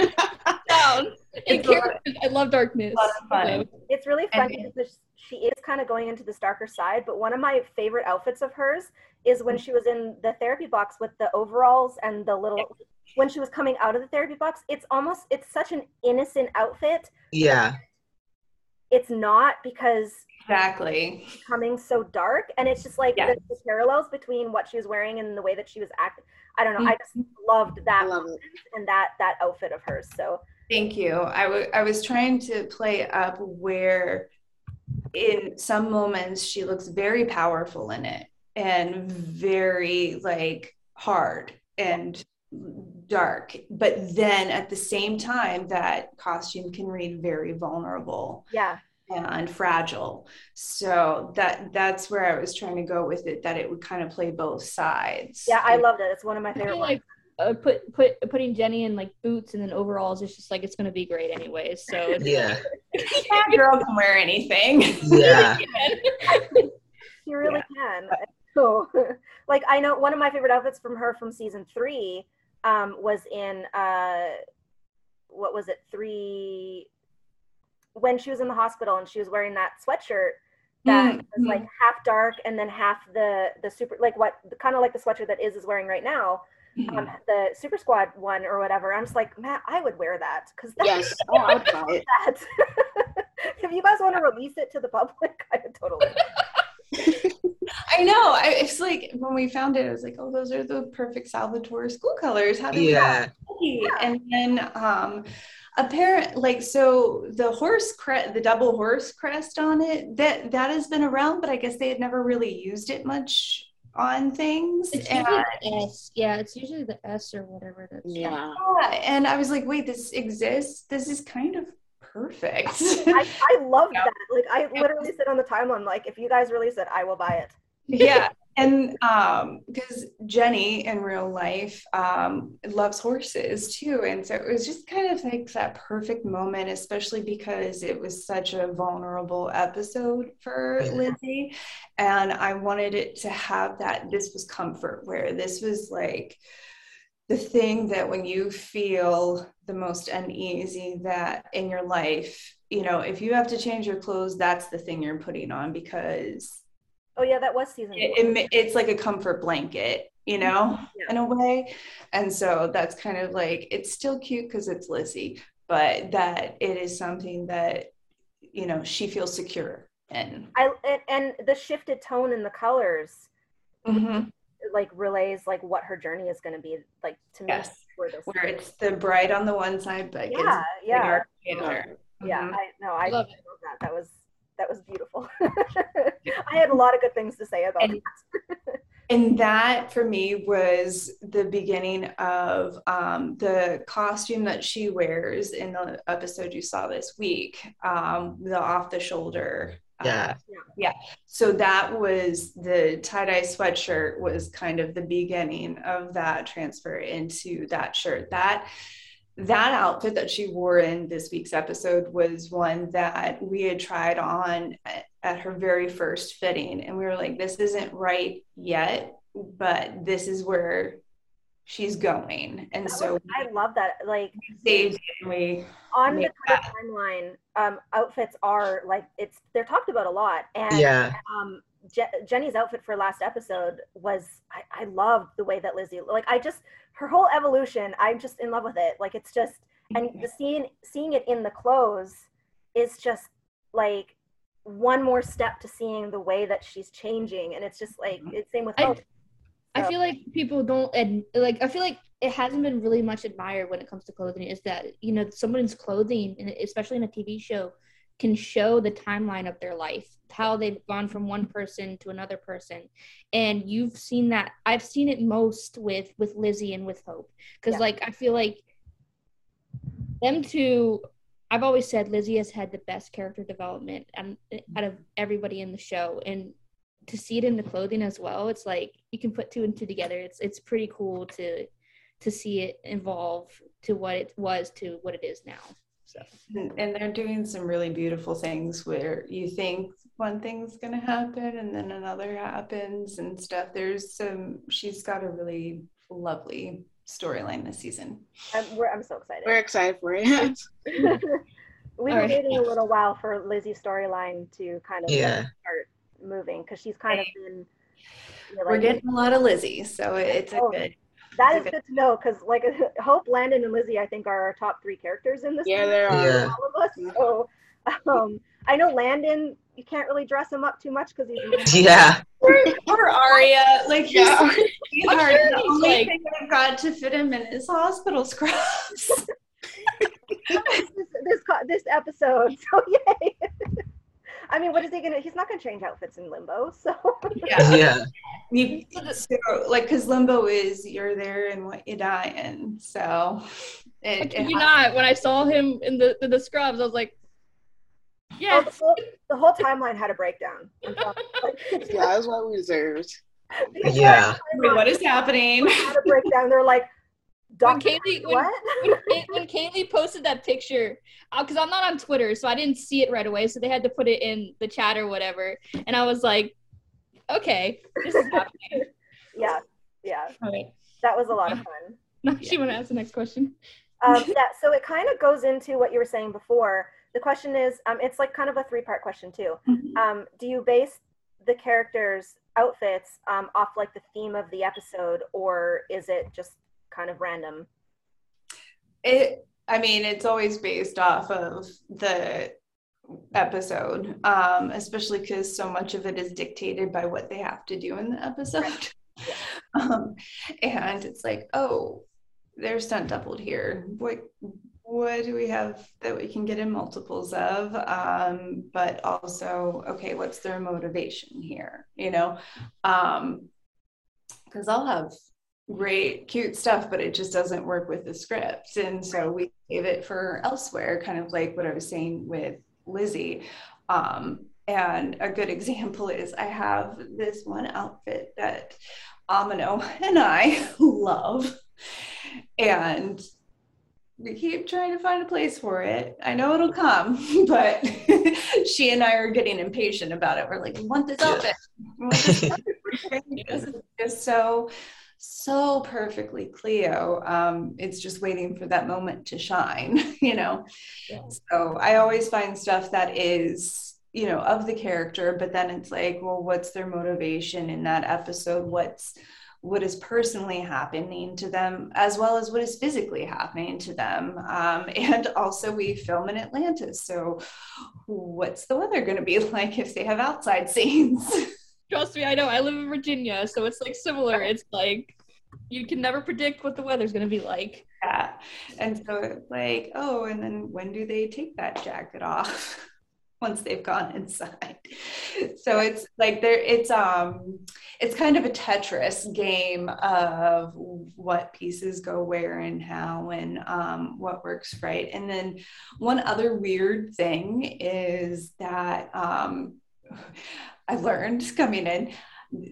[SPEAKER 1] Down. And
[SPEAKER 5] It's a lot-
[SPEAKER 1] characters, i love darkness.
[SPEAKER 5] a lot of fun.
[SPEAKER 1] So,
[SPEAKER 3] it's really funny
[SPEAKER 5] And-
[SPEAKER 3] because she is kind of going into this darker side but one of my favorite outfits of hers is when mm-hmm. she was in the therapy box with the overalls and the little when she was coming out of the therapy box it's almost it's such an innocent outfit
[SPEAKER 4] Yeah.
[SPEAKER 3] it's not because
[SPEAKER 5] exactly
[SPEAKER 3] becoming so dark and it's just like
[SPEAKER 5] Yeah.
[SPEAKER 3] the, the parallels between what she was wearing and the way that she was acting i don't know i just mm-hmm.
[SPEAKER 2] loved
[SPEAKER 3] that
[SPEAKER 2] love
[SPEAKER 3] and that that outfit of hers so
[SPEAKER 5] Thank you. I wa- I was trying to play up where in some moments she looks very powerful in it and very like hard and dark. But then at the same time, that costume can read very vulnerable
[SPEAKER 3] yeah
[SPEAKER 5] and fragile. So that that's where I was trying to go with it, that it would kind of play both sides.
[SPEAKER 3] yeah i loved it it's one of my favorite ones
[SPEAKER 1] like uh, put put putting Jenny in like boots and then overalls is just like it's gonna be great anyways. So it's
[SPEAKER 4] Yeah. [laughs]
[SPEAKER 5] that girl can wear anything.
[SPEAKER 4] Yeah. [laughs]
[SPEAKER 3] you really can so [laughs] like i know one of my favorite outfits from her from season three um, was in uh, what was it? Three when she was in the hospital and she was wearing that sweatshirt that
[SPEAKER 5] Mm,
[SPEAKER 3] was like half dark and then half the the super like what kind of like the sweatshirt that is is wearing right now
[SPEAKER 5] Mm-hmm.
[SPEAKER 3] um, the super squad one or whatever. I'm just like matt i would wear that because that's
[SPEAKER 2] Yes, oh, I would buy it.
[SPEAKER 3] that [laughs] if you guys want to release it to the public [laughs] i would totally [laughs]
[SPEAKER 5] I know. I, it's like when we found it, I was like, "Oh, those are the perfect Salvatore school colors." How do
[SPEAKER 4] Yeah.
[SPEAKER 5] we? know? And then, um, apparent like so the horse crest, the double horse crest on it that that has been around, but I guess they had never really used it much on things.
[SPEAKER 1] It's
[SPEAKER 5] And,
[SPEAKER 1] usually S. Yeah, it's usually the S or whatever. That's
[SPEAKER 2] Yeah.
[SPEAKER 5] yeah, and I was like, "Wait, this exists? This is kind of perfect." [laughs]
[SPEAKER 3] I, I love
[SPEAKER 5] Yeah.
[SPEAKER 3] that like i literally sit on the timeline like if you guys release it i will buy it
[SPEAKER 5] yeah [laughs] and um because jenny in real life um loves horses too and so it was just kind of like that perfect moment especially because it was such a vulnerable episode for
[SPEAKER 4] Yeah.
[SPEAKER 5] lizzie and i wanted it to have that this was comfort where this was like the thing that when you feel the most uneasy that in your life you know if you have to change your clothes that's the thing you're putting on because
[SPEAKER 3] oh yeah that was season
[SPEAKER 5] it, it it's like a comfort blanket, you know,
[SPEAKER 3] Yeah.
[SPEAKER 5] in a way. And so that's kind of like it's still cute because it's Lizzie, but that it is something that you know she feels secure in.
[SPEAKER 3] I and, and the shifted tone in the colors
[SPEAKER 5] Mhm.
[SPEAKER 3] Like relays like what her journey is going to be like to me
[SPEAKER 5] Yes.
[SPEAKER 3] for this
[SPEAKER 5] Where it's the bride on the one side, but
[SPEAKER 3] yeah
[SPEAKER 5] the
[SPEAKER 3] yeah
[SPEAKER 5] dark on the other.
[SPEAKER 3] yeah i no i
[SPEAKER 1] Love
[SPEAKER 3] love that that was that was beautiful [laughs] i had a lot of good things to say about
[SPEAKER 5] And-
[SPEAKER 3] it [laughs]
[SPEAKER 5] And that for me was the beginning of um, the costume that she wears in the episode you saw this week, um, the off the shoulder. Uh,
[SPEAKER 4] Yeah.
[SPEAKER 5] so that was the tie-dye sweatshirt was kind of the beginning of that transfer into that shirt. That that outfit that she wore in this week's episode was one that we had tried on at her very first fitting. And we were like this isn't right yet but this is where she's going. And
[SPEAKER 3] That
[SPEAKER 5] so
[SPEAKER 3] was- i love that like
[SPEAKER 5] we saved it and we
[SPEAKER 3] on the
[SPEAKER 5] Make
[SPEAKER 3] timeline um outfits are like it's they're talked about a lot. And
[SPEAKER 4] Yeah.
[SPEAKER 3] um Je- jenny's outfit for last episode was I, I loved the way that lizzie like i just her whole evolution i'm just in love with it. Like it's just and the [laughs] scene seeing it in the clothes is just like one more step to seeing the way that she's changing. And it's just like it's same with
[SPEAKER 1] I-
[SPEAKER 3] hope
[SPEAKER 1] I
[SPEAKER 3] um,
[SPEAKER 1] feel like people don't ad- like. I feel like it hasn't been really much admired when it comes to clothing. Is that you know someone's clothing, and especially in a TV show, can show the timeline of their life, how they've gone from one person to another person, and you've seen that. I've seen it most with with Lizzie and with Hope, because
[SPEAKER 3] Yeah.
[SPEAKER 1] like I feel like them two. I've always said Lizzie has had the best character development and out of everybody in the show, and to see it in the clothing as well it's like you can put two and two together it's it's pretty cool to to see it evolve to what it was to what it is now so
[SPEAKER 5] And, and they're doing some really beautiful things where you think one thing's going to happen and then another happens and stuff. There's some, she's got a really lovely storyline this season.
[SPEAKER 3] I'm, we're, I'm so excited
[SPEAKER 2] We're excited for it. [laughs] [laughs]
[SPEAKER 3] we've been
[SPEAKER 1] Alright.
[SPEAKER 3] waiting a little while for lizzie's storyline to kind of
[SPEAKER 4] Yeah.
[SPEAKER 3] start moving because she's kind of been you know,
[SPEAKER 5] We're getting a lot of Lizzie, so it's a
[SPEAKER 3] Oh,
[SPEAKER 5] good.
[SPEAKER 3] That is
[SPEAKER 5] Okay.
[SPEAKER 3] good to know because, like, [laughs] Hope, Landon, and Lizzie, I think, are our top three characters in this.
[SPEAKER 2] yeah,
[SPEAKER 3] movie,
[SPEAKER 2] there are.
[SPEAKER 4] Yeah.
[SPEAKER 3] all of us. So, [laughs] um, I know Landon. You can't really dress him up too much because he's. [laughs]
[SPEAKER 4] Yeah.
[SPEAKER 5] Poor, poor Aria, like he's
[SPEAKER 2] Yeah.
[SPEAKER 5] so sweetheart.
[SPEAKER 1] sure
[SPEAKER 5] The only
[SPEAKER 1] like-
[SPEAKER 5] thing I've got to fit him in is hospital scrubs.
[SPEAKER 3] this, this this episode. So yay! I mean, what is he gonna? He's not gonna change outfits in limbo. So
[SPEAKER 5] yeah, [laughs]
[SPEAKER 4] Yeah.
[SPEAKER 5] you, so, like because limbo is you're there and what you die in. So it,
[SPEAKER 1] Kid
[SPEAKER 5] it
[SPEAKER 1] you not when i saw him in the in the scrubs i was like
[SPEAKER 3] oh,
[SPEAKER 1] yeah
[SPEAKER 3] the, whole, the whole timeline had a breakdown. And so, like,
[SPEAKER 2] Yeah, that's what we deserved.
[SPEAKER 3] the
[SPEAKER 4] Yeah.
[SPEAKER 5] Wait, what happening?
[SPEAKER 3] had a breakdown. They're like,
[SPEAKER 1] when Kaylee, when,
[SPEAKER 3] what?
[SPEAKER 1] when, when Kaylee posted that picture, because I'm not on Twitter, so I didn't see it right away. So they had to put it in the chat or whatever. And I was like, okay, this is happening. [laughs]
[SPEAKER 3] yeah, yeah.
[SPEAKER 1] Right.
[SPEAKER 3] That was a lot of fun. [laughs]
[SPEAKER 1] Now she want to ask the next question.
[SPEAKER 3] Um, [laughs] yeah, so it kind of goes into what you were saying before. The question is, um, it's like kind of a three-part question too.
[SPEAKER 5] Mhm.
[SPEAKER 3] Um, do you base the characters' outfits um, off like the theme of the episode, or is it just kind of random?
[SPEAKER 5] It, I mean, it's always based off of the episode, um, especially because so much of it is dictated by what they have to do in the episode. [laughs] Um, and it's like, oh, they're stunt doubled here. What what do we have that we can get in multiples of? Um, but also, okay, what's their motivation here? You know, um, because I'll have great, cute stuff, but it just doesn't work with the script. And so we save it for elsewhere, kind of like what I was saying with Lizzie. Um, and a good [laughs] example is I have this one outfit that Omono [laughs] and I [laughs] love. And we keep trying to find a place for it. I know it'll come, but she and I are getting impatient about it. We're like, we want this outfit. We want this outfit. This is just so, so perfectly Cleo. Um, it's just waiting for that moment to shine, [laughs] you know?
[SPEAKER 4] Yeah.
[SPEAKER 5] So I always find stuff that is, you know, of the character, but then it's like, well, what's their motivation in that episode? What's, what is personally happening to them as well as what is physically happening to them um, [laughs] and also we film in atlanta so what's the weather going to be [laughs] like if they have outside scenes
[SPEAKER 1] Trust me, I know. I live in Virginia, so it's like similar. It's like you can never predict what the weather's gonna be like.
[SPEAKER 5] yeah and so it's like oh and then when do they take that jacket off [laughs] once they've gone inside so it's like there it's um it's kind of a tetris game of what pieces go where and how and um, what works right and then one other weird thing is that um, i learned coming in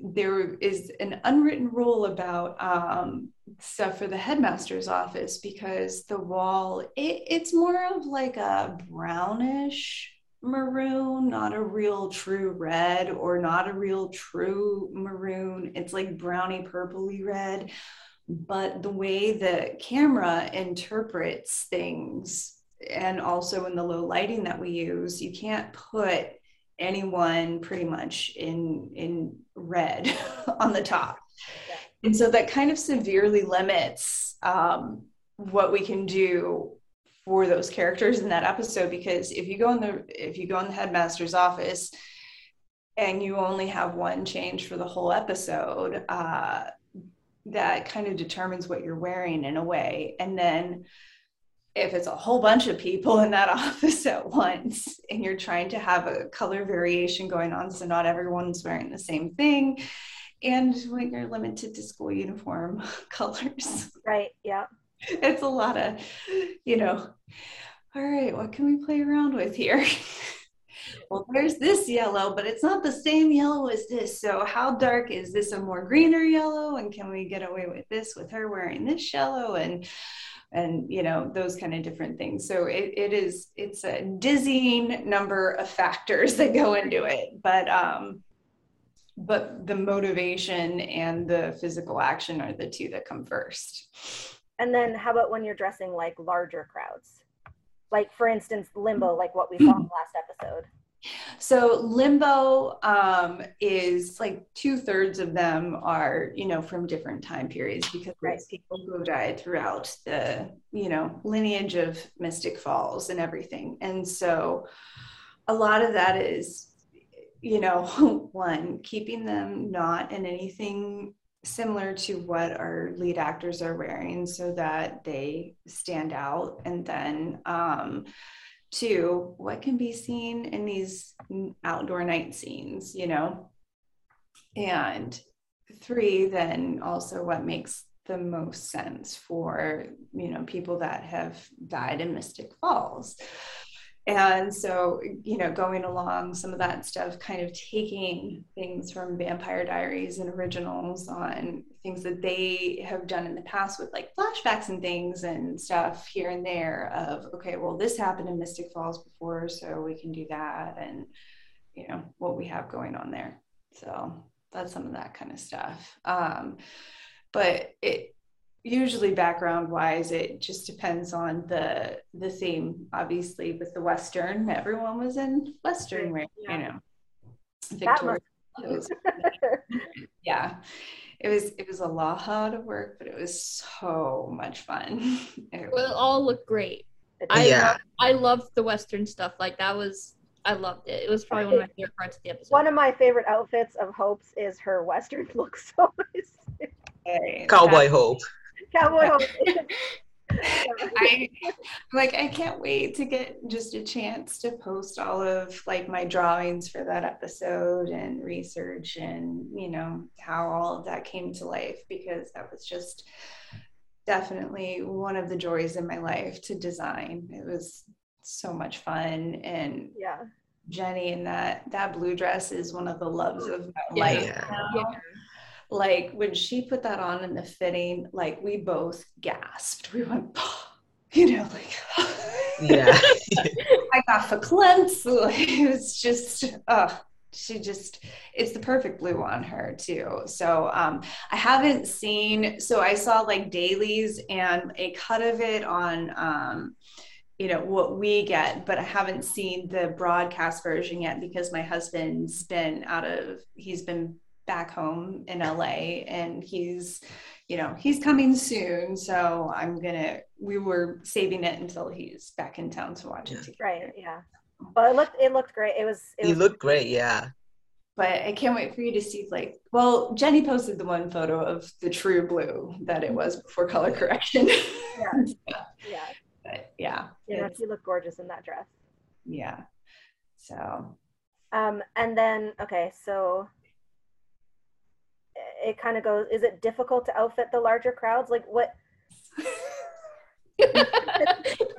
[SPEAKER 5] there is an unwritten rule about um, stuff for the headmaster's office because the wall it, it's more of like a brownish maroon not a real true red or not a real true maroon. It's like browny purpley red. But the way the camera interprets things and also in the low lighting that we use you can't put anyone pretty much in in red [laughs] on the top
[SPEAKER 3] Yeah.
[SPEAKER 5] and so that kind of severely limits um, what we can do for those characters in that episode because if you go in the if you go in the headmaster's office and you only have one change for the whole episode uh, that kind of determines what you're wearing in a way and then if it's a whole bunch of people in that [laughs] office at once and you're trying to have a color variation going on so not everyone's wearing the same thing and when you're limited to school uniform [laughs] colors mm,
[SPEAKER 3] Right. Yeah. [laughs]
[SPEAKER 5] it's a lot of you know all right what can we play around with here well there's this yellow but it's not the same yellow as this so how dark is this a more greener yellow and can we get away with this with her wearing this yellow and and you know those kind of different things so it, it is it's a dizzying number of factors [laughs] that go into it but um but the motivation and the physical action are the two that come first
[SPEAKER 3] And then how about when you're dressing like larger crowds? Like for instance, limbo, like what we saw in the [clears throat] last episode.
[SPEAKER 5] So limbo um, is like two thirds of them are, you know, from different time periods because
[SPEAKER 3] Right.
[SPEAKER 5] there's people who have died throughout the, you know, lineage of Mystic Falls and everything. And so a lot of that is, you know, [laughs] one, keeping them not in anything similar to what our lead actors are wearing so that they stand out. And then, um, two, what can be seen in these outdoor night scenes, you know? And three, then also what makes the most sense for, you know, people that have died in Mystic Falls. And so, you know, going along some of that stuff, kind of taking things from Vampire Diaries and originals on things that they have done in the past with like flashbacks and things and stuff here and there of, okay, well, this happened in Mystic Falls before, so we can do that. And, you know, what we have going on there. So that's some of that kind of stuff. Um, but it, usually background wise it just depends on the the theme obviously with the western everyone was in western right
[SPEAKER 3] Yeah.
[SPEAKER 5] you know Victoria was- [laughs] yeah it was it was a lot hard work but it was so much fun [laughs] It
[SPEAKER 1] Well, it all looked great. I
[SPEAKER 4] Yeah.
[SPEAKER 1] love, I loved the Western stuff. Like that was I loved it. It was probably one of my favorite parts of the episode.
[SPEAKER 3] One of my favorite outfits of Hope's is her Western look. So it's
[SPEAKER 5] Okay,
[SPEAKER 4] Cowboy Hope.
[SPEAKER 3] Cowboy Hope. [laughs]
[SPEAKER 5] I like I can't wait to get just a chance to post all of like my drawings for that episode and research and you know how all of that came to life because that was just definitely one of the joys in my life to design. It was so much fun and
[SPEAKER 3] yeah.
[SPEAKER 5] Jenny in that that blue dress is one of the loves of my
[SPEAKER 1] Yeah.
[SPEAKER 5] life
[SPEAKER 4] Yeah.
[SPEAKER 5] Like when she put that on in the fitting, like we both gasped. We went, [gasps] you know, like [laughs]
[SPEAKER 4] Yeah.
[SPEAKER 5] I got verklempt. [laughs] Like, it was just, uh, she just, it's the perfect blue on her too. So um, I haven't seen, so I saw like dailies and a cut of it on, um, you know, what we get, but I haven't seen the broadcast version yet because my husband's been out of, he's been back home in LA and he's you know he's coming soon so I'm gonna we were saving it until he's back in town to watch it together.
[SPEAKER 3] Right. Yeah. But it looked it looked great. It was it
[SPEAKER 4] You
[SPEAKER 3] was
[SPEAKER 4] look great, yeah.
[SPEAKER 5] but I can't wait for you to see like well Jenny posted the one photo of the true blue that it was before color correction [laughs]
[SPEAKER 3] yeah.
[SPEAKER 5] but yeah
[SPEAKER 3] You know,
[SPEAKER 5] it's-
[SPEAKER 3] she looked gorgeous in that dress.
[SPEAKER 5] yeah so
[SPEAKER 3] Um, and then okay, so it kind of goes. Is it difficult to outfit the larger crowds? Like what? [laughs]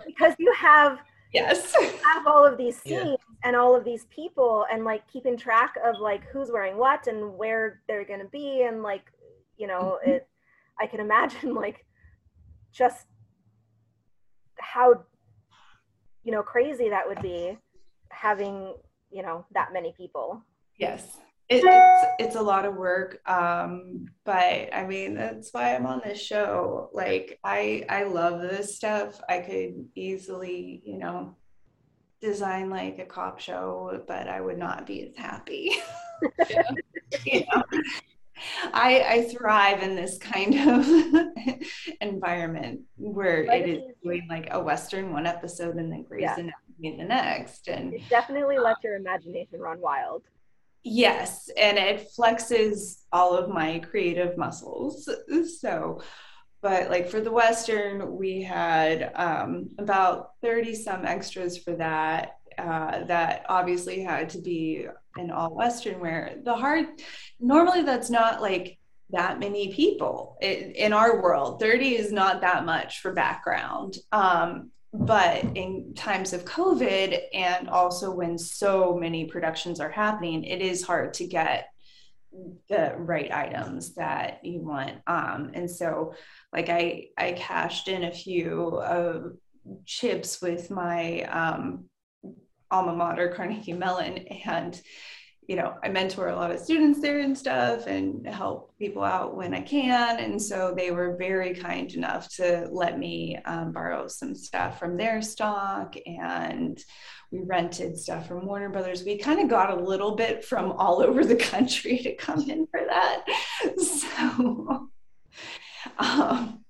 [SPEAKER 3] Because you have
[SPEAKER 5] yes
[SPEAKER 3] have all of these
[SPEAKER 4] Yeah.
[SPEAKER 3] scenes and all of these people, and like keeping track of like who's wearing what and where they're gonna be, and like you know
[SPEAKER 5] Mhm.
[SPEAKER 3] it. I can imagine [laughs] like just how you know crazy that would be having you know that many people.
[SPEAKER 5] Yes. It, it's it's a lot of work, um, but I mean that's why I'm on this show. Like I I love this stuff. I could easily, you know, design like a cop show, but I would not be as happy. [laughs] you know? I I thrive in this kind of [laughs] environment where it is doing like a Western one episode and then Grey's
[SPEAKER 3] Yeah.
[SPEAKER 5] Anatomy the next, and
[SPEAKER 3] It definitely lets your imagination run wild.
[SPEAKER 5] Yes, and it flexes all of my creative muscles. So, but like for the Western, we had um, about 30 some extras for that. Uh, that obviously had to be an all Western wear. The hard, normally that's not like that many people in, in our world. 30 is not that much for background. Um, but in times of COVID and also when so many productions are happening, it is hard to get the right items that you want. Um, and so, like I I cashed in a few of chips with my um, alma mater, Carnegie Mellon, and you know, I mentor a lot of students there and stuff and help people out when I can. And so they were very kind enough to let me um, borrow some stuff from their stock. And we rented stuff from Warner Brothers. We kind of got a little bit from all [laughs] over the country to come in for that. [laughs] So, um,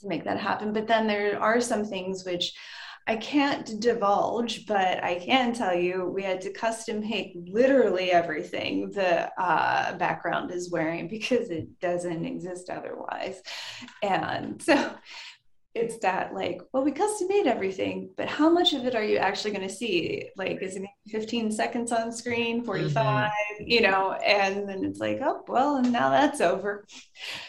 [SPEAKER 5] to make that happen. But then there are some things which I can't divulge, but I can tell you we had to custom make literally everything the uh, background is wearing [laughs] because it doesn't exist otherwise. And so it's that like, well, we custom made everything, but how much of it are you actually going to see? Like, is it 15 seconds on screen, 45, you know? And then it's like, oh, well, and now that's over.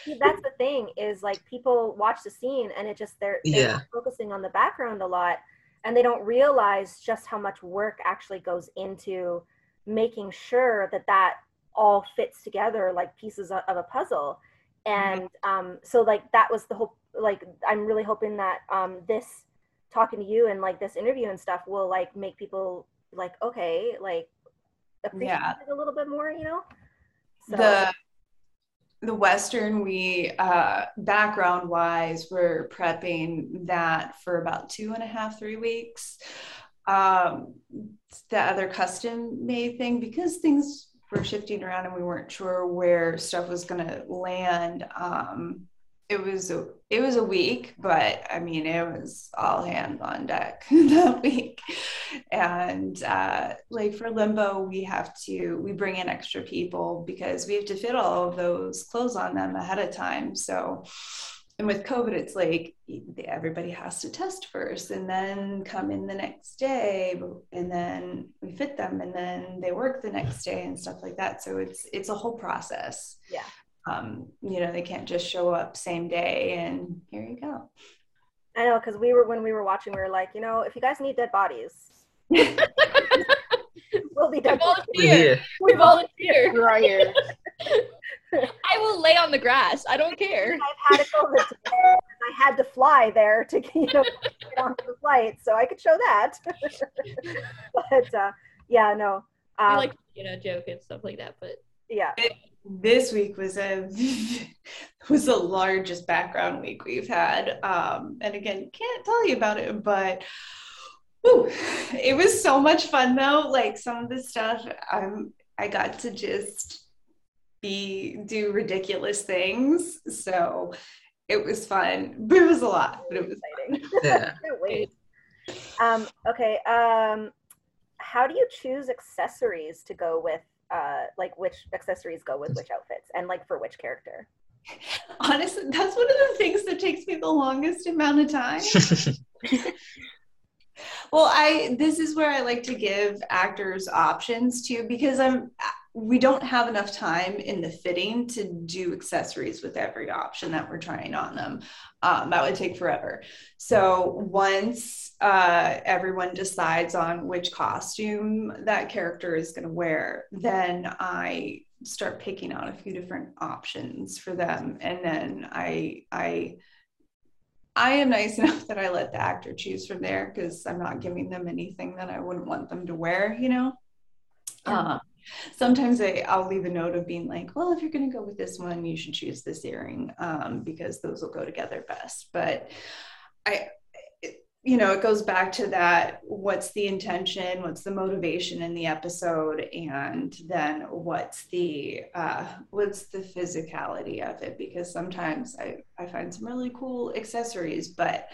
[SPEAKER 3] See, that's the thing is like people watch the scene and it just they're, they're
[SPEAKER 4] Yeah.
[SPEAKER 3] focusing on the background a lot and they don't realize just how much work actually goes into making sure that that all fits together like pieces of, of a puzzle and um, so like that was the whole like i'm really hoping that um, this talking to you and like this interview and stuff will like make people like okay like appreciate
[SPEAKER 5] Yeah.
[SPEAKER 3] it a little bit more you know so
[SPEAKER 5] the the Western, we uh, background wise, we're prepping that for about two and a half, three weeks. Um, the other custom made thing, because things were shifting around and we weren't sure where stuff was going to land. Um, it was a, it was a week, but I mean it was all hands on deck [laughs] that week. And uh, like for limbo, we have to we bring in extra people because we have to fit all of those clothes on them ahead of time. So and with COVID, it's like everybody has to test first and then come in the next day, and then we fit them, and then they work the next day and stuff like that. So it's it's a whole process.
[SPEAKER 3] Yeah
[SPEAKER 5] um, you know, they can't just show up same day and here you go.
[SPEAKER 3] I know, because we were when we were watching, we were like, you know, if you guys need dead bodies, [laughs] we'll be dead.
[SPEAKER 1] We volunteer. We volunteer.
[SPEAKER 2] We're right here. [laughs]
[SPEAKER 1] I will lay on the grass. I don't care.
[SPEAKER 3] I've had a COVID I had to fly there to you know get onto the flight, so I could show that. [laughs] but uh, yeah, no.
[SPEAKER 1] Um, like you know joke and stuff like that, but
[SPEAKER 3] yeah.
[SPEAKER 5] It, this week was a [laughs] was the largest background week we've had. Um, and again, can't tell you about it, but whew, it was so much fun though. Like some of the stuff, um, I got to just be do ridiculous things. So it was fun, but it was a lot. But it was exciting. [laughs]
[SPEAKER 3] Yeah. wait. Um, okay. Um, how do you choose accessories to go with uh, like which accessories go with which outfits and like for which character? [laughs]
[SPEAKER 5] Honestly, that's one of the things that takes me the longest amount of time. [laughs] well, I this is where I like to give actors options too because I'm we don't have enough time in the fitting to do accessories with every option that we're trying on them. Um, that would take forever. So once uh, everyone decides on which costume that character is going to wear, then I start picking out a few different options for them, and then I I. I am nice [laughs] enough that I let the actor choose from there because I'm not giving them anything that I wouldn't want them to wear, you know. Yeah. Um, sometimes I, I'll leave a note of being like, well, if you're going to go with this one, you should choose this earring um, because those will go together best. But I, you know, it goes back to that what's the intention, what's the motivation in the episode, and then what's the uh, what's the physicality of it? Because sometimes I, I find some really cool accessories, but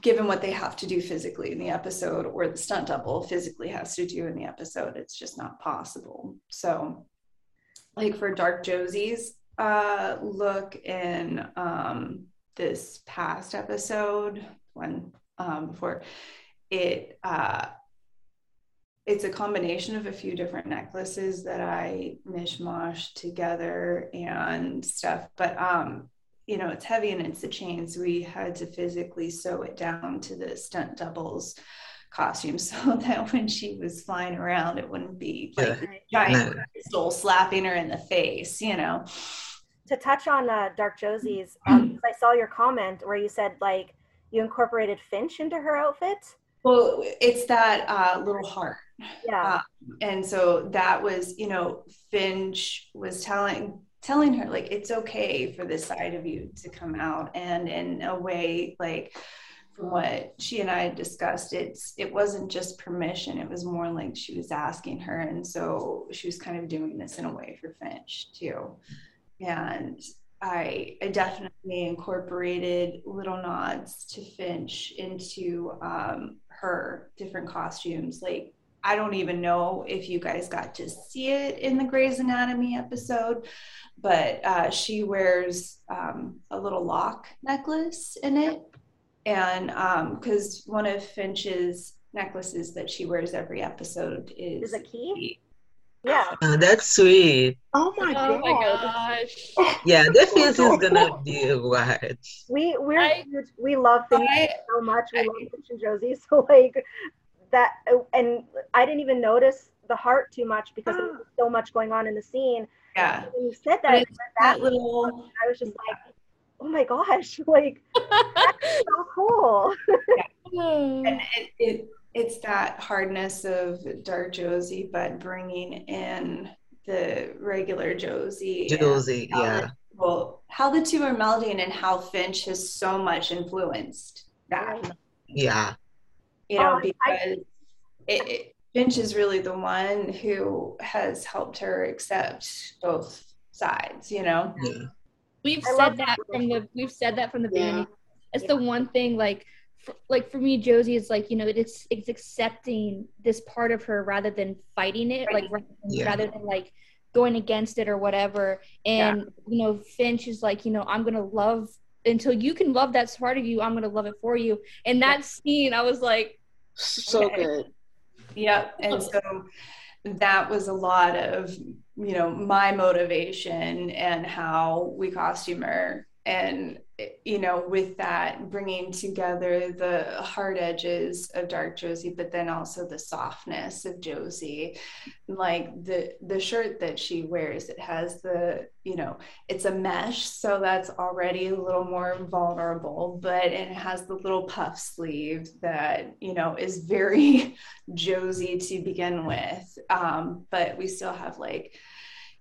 [SPEAKER 5] given what they have to do physically in the episode or the stunt double physically has to do in the episode it's just not possible so like for dark josie's uh look in um this past episode when um before it uh it's a combination of a few different necklaces that I mishmash together and stuff. But um, you know, it's heavy and it's the chains we had to physically sew it down to the stunt doubles costume [laughs] so that when she was flying around, it wouldn't be like yeah. giant no. slapping her in the face, you know.
[SPEAKER 3] To touch on uh, Dark Josie's, [clears throat] um, I saw your comment where you said like you incorporated Finch into her outfit.
[SPEAKER 5] Well, it's that uh, little heart.
[SPEAKER 3] Yeah. Uh,
[SPEAKER 5] and so that was, you know, Finch was telling telling her like it's okay for this side of you to come out and in a way like from what she and I discussed, it's it wasn't just permission. It was more like she was asking her, and so she was kind of doing this in a way for Finch too. And I, I definitely incorporated little nods to Finch into um, her different costumes. Like I don't even know if you guys got to see it in the Grey's Anatomy episode, but uh, she wears um, a little lock necklace in it. And because um, one of Finch's necklaces that she wears every episode is,
[SPEAKER 3] is a key. Yeah.
[SPEAKER 4] Oh, that's sweet.
[SPEAKER 2] Oh my oh
[SPEAKER 1] god. my gosh.
[SPEAKER 4] Yeah, that feels [laughs] is gonna be wild.
[SPEAKER 3] We we're we love Finch so much. We I, love Finch and Josie. [laughs] So like that uh, and I didn't even notice the heart too much because there was [gasps] so much going on in the scene.
[SPEAKER 5] Yeah.
[SPEAKER 3] When you said that, that, little, I was just like, oh my gosh, [laughs] like that's [laughs] so cool.
[SPEAKER 5] yeah. [laughs] And it, it, it's that hardness of Dark Josie, but bringing in the regular Josie.
[SPEAKER 4] Josie,
[SPEAKER 5] how
[SPEAKER 4] yeah.
[SPEAKER 5] the- well, how the two are melding and how Finch has so much influenced that.
[SPEAKER 4] Yeah.
[SPEAKER 5] You know,
[SPEAKER 3] Oh, I-
[SPEAKER 5] because it, it, Finch is really the one who has helped her accept both sides. You know.
[SPEAKER 4] Yeah.
[SPEAKER 1] We've
[SPEAKER 3] I
[SPEAKER 1] said that
[SPEAKER 3] that
[SPEAKER 1] from the we've said that from the
[SPEAKER 2] Yeah.
[SPEAKER 1] beginning. It's
[SPEAKER 3] Yeah.
[SPEAKER 1] the one thing like for, like for me Josie is like, you know, it's it's accepting this part of her rather than fighting it, like rather than,
[SPEAKER 4] Yeah.
[SPEAKER 1] rather than like going against it or whatever. And you know, Finch is like, you know, I'm going to love until you can love that part of you, I'm going to love it for you. And that scene I was like
[SPEAKER 2] So
[SPEAKER 5] Okay.
[SPEAKER 2] good.
[SPEAKER 5] Yep. And so that was a lot of, you know, my motivation and how we costumer. And, you know, with that, bringing together the hard edges of Dark Josie, but then also the softness of Josie. Like the the shirt that she wears, it has the, you know, it's a mesh, so that's already a little more vulnerable, but it has the little puff sleeve that, you know, is very [laughs] Josie to begin with. Um, but we still have like,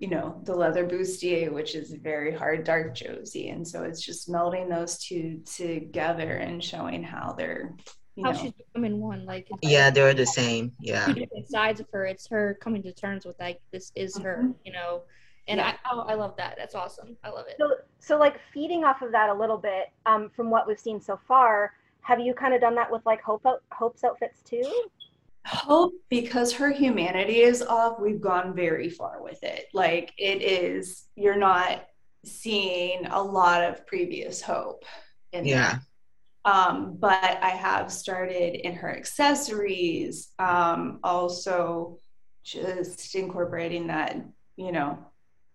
[SPEAKER 5] you know, the leather bustier, which is very hard dark Josie. And so it's just melding those two together and showing how they're, you
[SPEAKER 1] how
[SPEAKER 5] know,
[SPEAKER 1] she's becoming one like
[SPEAKER 4] Yeah,
[SPEAKER 1] like
[SPEAKER 4] they're the same. Yeah.
[SPEAKER 1] two different sides of her. It's her coming to terms with like this is her,
[SPEAKER 5] Mhm.
[SPEAKER 1] you know. And
[SPEAKER 5] Yeah.
[SPEAKER 1] I oh, I love that. That's awesome. I love it.
[SPEAKER 3] So, so like feeding off of that a little bit, um, from what we've seen so far, have you kind of done that with like Hope out, Hope's outfits too?
[SPEAKER 5] Hope, because her humanity is off, we've gone very far with it. Like it is, you're not seeing a lot of previous Hope in.
[SPEAKER 4] Yeah.
[SPEAKER 5] um, but I have started in her accessories, um, also just incorporating that, you know,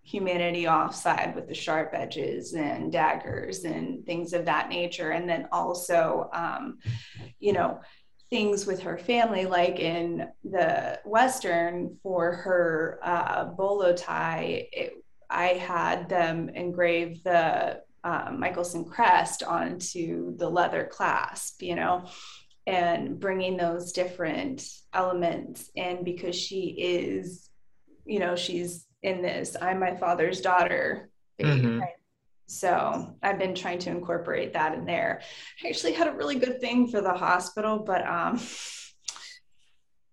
[SPEAKER 5] humanity offside with the sharp edges and daggers and things of that nature. And then also, um, you know, things with her family, like in the Western for her uh, bolo tie, it, I had them engrave the um, Mikaelson crest onto the leather clasp, you know, and bringing those different elements in because she is, you know, she's in this I'm my father's daughter.
[SPEAKER 4] Mhm.
[SPEAKER 5] So I've been trying to incorporate that in there. I actually had a really good thing for the hospital, but um,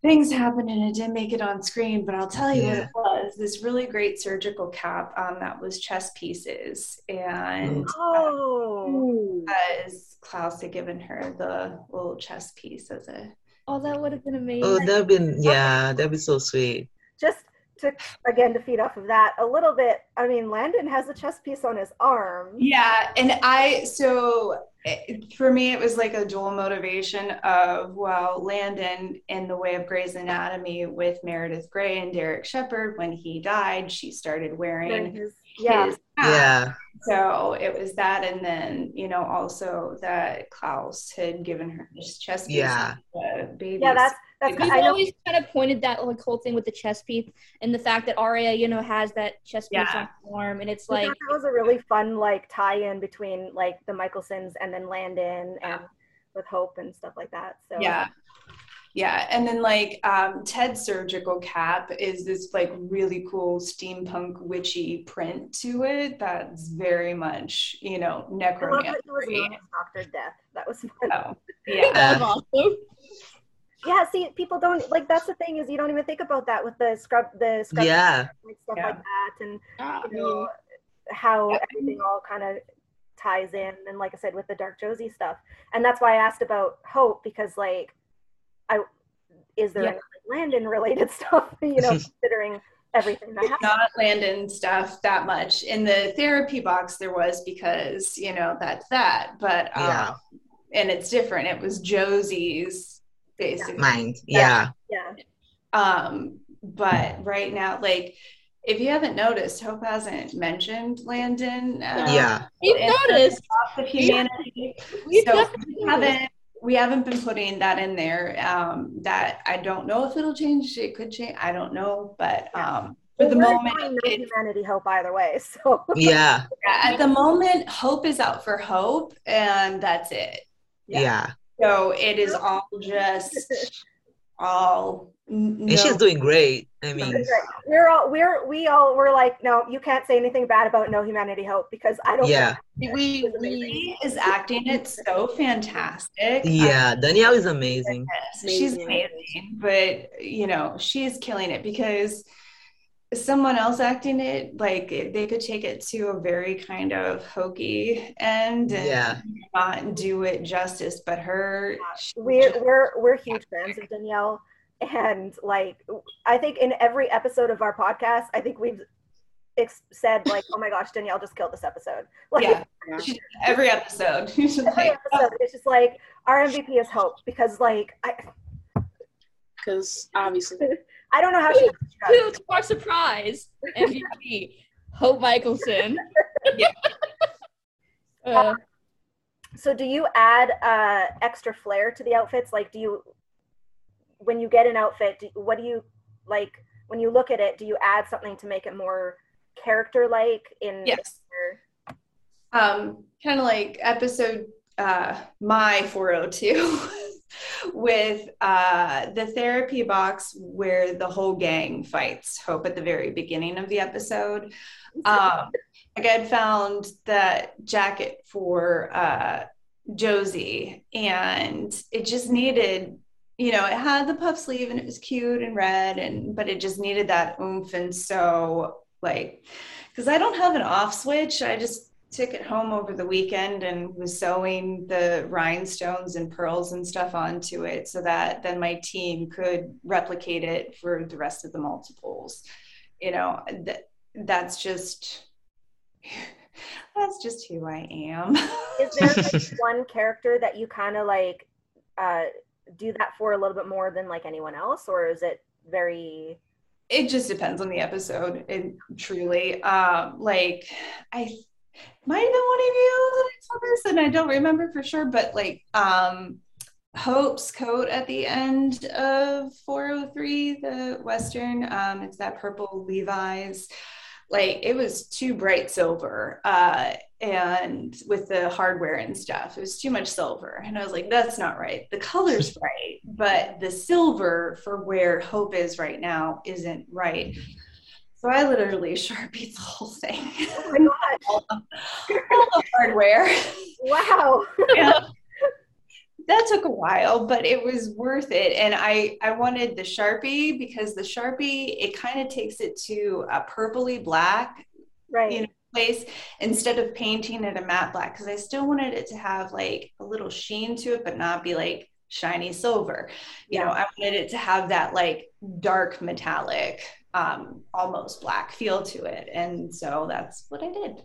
[SPEAKER 5] things happened and it didn't make it on screen. But I'll tell you what
[SPEAKER 4] Yeah.
[SPEAKER 5] it was this really great surgical cap um, that was chest pieces. And
[SPEAKER 3] Oh,
[SPEAKER 5] because Klaus had given her the little chest piece as a
[SPEAKER 1] Oh, that would have been amazing.
[SPEAKER 4] Oh, that'd been yeah, that'd be so sweet.
[SPEAKER 3] just to again to feed off of that a little bit. I mean, Landon has a chest piece on his arm.
[SPEAKER 5] Yeah, and I so it, for me it was like a dual motivation of well, Landon in the way of Grey's Anatomy with Meredith Grey and Derek Shepherd when he died, she started wearing
[SPEAKER 3] His- yeah,
[SPEAKER 5] his hat.
[SPEAKER 4] Yeah.
[SPEAKER 5] So it was that, and then you know also that Klaus had given her his chest piece.
[SPEAKER 4] Yeah.
[SPEAKER 5] the baby.
[SPEAKER 3] yeah. That's that's.
[SPEAKER 1] We've
[SPEAKER 3] I know.
[SPEAKER 1] always kind of pointed that like whole thing with the chest piece and the fact that Aria, you know, has that chest piece
[SPEAKER 5] Yeah.
[SPEAKER 1] on her arm, and it's like
[SPEAKER 3] thought that was a really fun like tie-in between like the Mikaelsons and then Landon and with Hope and stuff like that. So
[SPEAKER 5] yeah yeah and then like um ted's surgical cap is this like really cool steampunk witchy print to it that's very much you know
[SPEAKER 3] I love
[SPEAKER 5] necromancy
[SPEAKER 3] he was known as Doctor Death. That was fun.
[SPEAKER 5] so, [laughs] yeah
[SPEAKER 1] that's awesome.
[SPEAKER 3] Yeah, see, people don't like. That's the thing is you don't even think about that with the scrub, the scrub,
[SPEAKER 4] Yeah.
[SPEAKER 3] like, stuff
[SPEAKER 5] Yeah.
[SPEAKER 3] like that, and
[SPEAKER 2] Ah,
[SPEAKER 3] you know how everything all kind of ties in and like i said with the dark josie stuff and that's why i asked about hope because like i is there
[SPEAKER 5] Yeah.
[SPEAKER 3] any like, landon related [laughs] stuff you know [laughs] considering everything that happened
[SPEAKER 5] not landon stuff that much in the therapy box there was because you know that's that but um,
[SPEAKER 4] Yeah.
[SPEAKER 5] and it's different it was josie's basically
[SPEAKER 4] Mind. Yeah.
[SPEAKER 3] yeah
[SPEAKER 5] Um, but right now, like, if you haven't noticed, Hope hasn't mentioned Landon. uh,
[SPEAKER 4] Yeah.
[SPEAKER 1] We've
[SPEAKER 5] in the
[SPEAKER 1] noticed.
[SPEAKER 5] Lost of humanity.
[SPEAKER 1] We've
[SPEAKER 5] So
[SPEAKER 1] definitely
[SPEAKER 5] we
[SPEAKER 1] noticed.
[SPEAKER 5] haven't we haven't been putting that in there. Um, that I don't know if it'll change. It could change. I don't know, but um, for the
[SPEAKER 3] Well, we're
[SPEAKER 5] moment, it,
[SPEAKER 3] humanity hope either way [laughs] so
[SPEAKER 4] Yeah.
[SPEAKER 5] at the moment, Hope is out for Hope, and that's it.
[SPEAKER 4] Yeah.
[SPEAKER 5] So it is all just all. n-
[SPEAKER 4] And she's doing great. I mean,
[SPEAKER 3] we're all we're we all were like, no, you can't say anything bad about No Humanity Hope because I don't.
[SPEAKER 4] yeah,
[SPEAKER 2] We, we
[SPEAKER 5] is acting it so fantastic.
[SPEAKER 4] yeah. Danielle is amazing.
[SPEAKER 5] Yes, she's
[SPEAKER 2] Amazing.
[SPEAKER 5] amazing, but you know, she's killing it because someone else acting it, like they could take it to a very kind of hokey end and
[SPEAKER 4] Yeah.
[SPEAKER 5] not do it justice. But her,
[SPEAKER 3] we're
[SPEAKER 5] just-
[SPEAKER 3] we're we're huge fans of Danielle, and like I think in every episode of our podcast, I think we've ex- said like, oh my gosh, Danielle just killed this episode. [laughs] Like
[SPEAKER 5] yeah, [laughs]
[SPEAKER 2] Yeah.
[SPEAKER 5] every episode. [laughs]
[SPEAKER 3] Every
[SPEAKER 5] like,
[SPEAKER 3] episode, oh. it's just like our MVP is Hope because like I
[SPEAKER 2] because obviously
[SPEAKER 3] I don't know how she.
[SPEAKER 1] Who, to our surprise, MVP, [laughs] Hope Mikaelson. [laughs]
[SPEAKER 5] Yeah.
[SPEAKER 1] Uh,
[SPEAKER 3] So do you add uh extra flair to the outfits? Like, do you when you get an outfit, do, what do you like when you look at it? Do you add something to make it more character-like in?
[SPEAKER 5] yes. um kind of like episode uh my 402 [laughs] with uh the therapy box where the whole gang fights hope at the very beginning of the episode. Um like i'd found that jacket for uh josie and it just needed you know it had the puff sleeve and it was cute and red and but it just needed that oomph and so like because i don't have an off switch i just took it home over the weekend and was sewing the rhinestones and pearls and stuff onto it so that then my team could replicate it for the rest of the multiples you know that that's just [laughs] that's just who i am
[SPEAKER 3] Is there [laughs] like, one character that you kind of like uh do that for a little bit more than like anyone else, or is it very?
[SPEAKER 5] it just depends on the episode and truly um like i might have been one of you that I saw this and i don't remember for sure but like um hope's coat at the end of 403 the western um it's that purple levi's. Like it was too bright silver uh and with the hardware and stuff it was too much silver. And i was like that's not right. The color's [laughs] right but the silver for where hope is right now isn't right so i literally [laughs] sharpied the whole thing
[SPEAKER 3] Oh my god! [laughs]
[SPEAKER 5] all the hardware
[SPEAKER 3] Wow! [laughs]
[SPEAKER 5] yeah. that took a while but it was worth it and i i wanted the sharpie because the sharpie it kind of takes it to a purpley black
[SPEAKER 3] Right.
[SPEAKER 5] You know, place instead of painting it a matte black because i still wanted it to have like a little sheen to it but not be like shiny silver you know i wanted it to have that like dark metallic um almost black feel to it and so that's what i did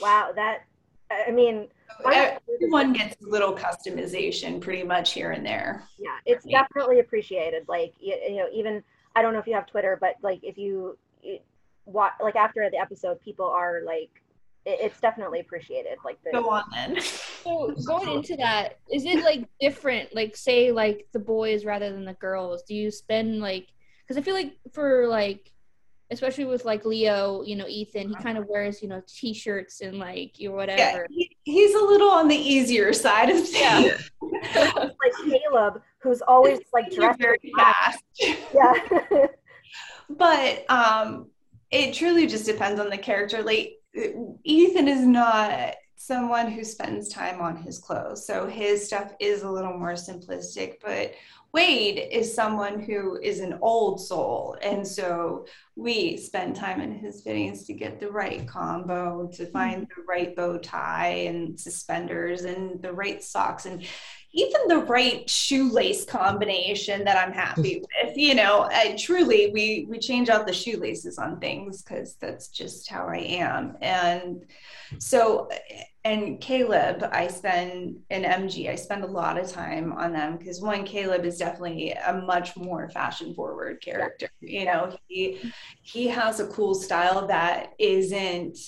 [SPEAKER 3] Wow. That. I mean, I-
[SPEAKER 5] everyone gets a little customization pretty much here and there
[SPEAKER 3] yeah, it's
[SPEAKER 5] Yeah.
[SPEAKER 3] definitely appreciated. Like you, you know, even I don't know if you have Twitter, but like if you, it, what like after the episode, people are like, it, it's definitely appreciated. Like the
[SPEAKER 5] go on then
[SPEAKER 1] so going into that, is it like different? Like say like the boys rather than the girls. Do you spend like? Because I feel like for like, especially with like Leo, you know, Ethan, he kind of wears you know t-shirts and like or
[SPEAKER 5] yeah
[SPEAKER 1] whatever.
[SPEAKER 5] he, he's a little on the easier side of things
[SPEAKER 1] Yeah. [laughs]
[SPEAKER 3] like Caleb, who's always like
[SPEAKER 5] You're
[SPEAKER 3] dressed
[SPEAKER 5] very fast
[SPEAKER 3] Yeah. [laughs]
[SPEAKER 5] but um it truly just depends on the character like ethan is not someone who spends time on his clothes so his stuff is a little more simplistic but wade is someone who is an old soul. And so we spend time in his fittings to get the right combo to find mm-hmm. the right bow tie and suspenders and the right socks. And even the right shoelace combination that I'm happy with. You know, I, truly, we we change out the shoelaces on things because that's just how I am. And so, and Caleb, I spend in MG, I spend a lot of time on them because one, Caleb is definitely a much more fashion forward character. You know, he he has a cool style that isn't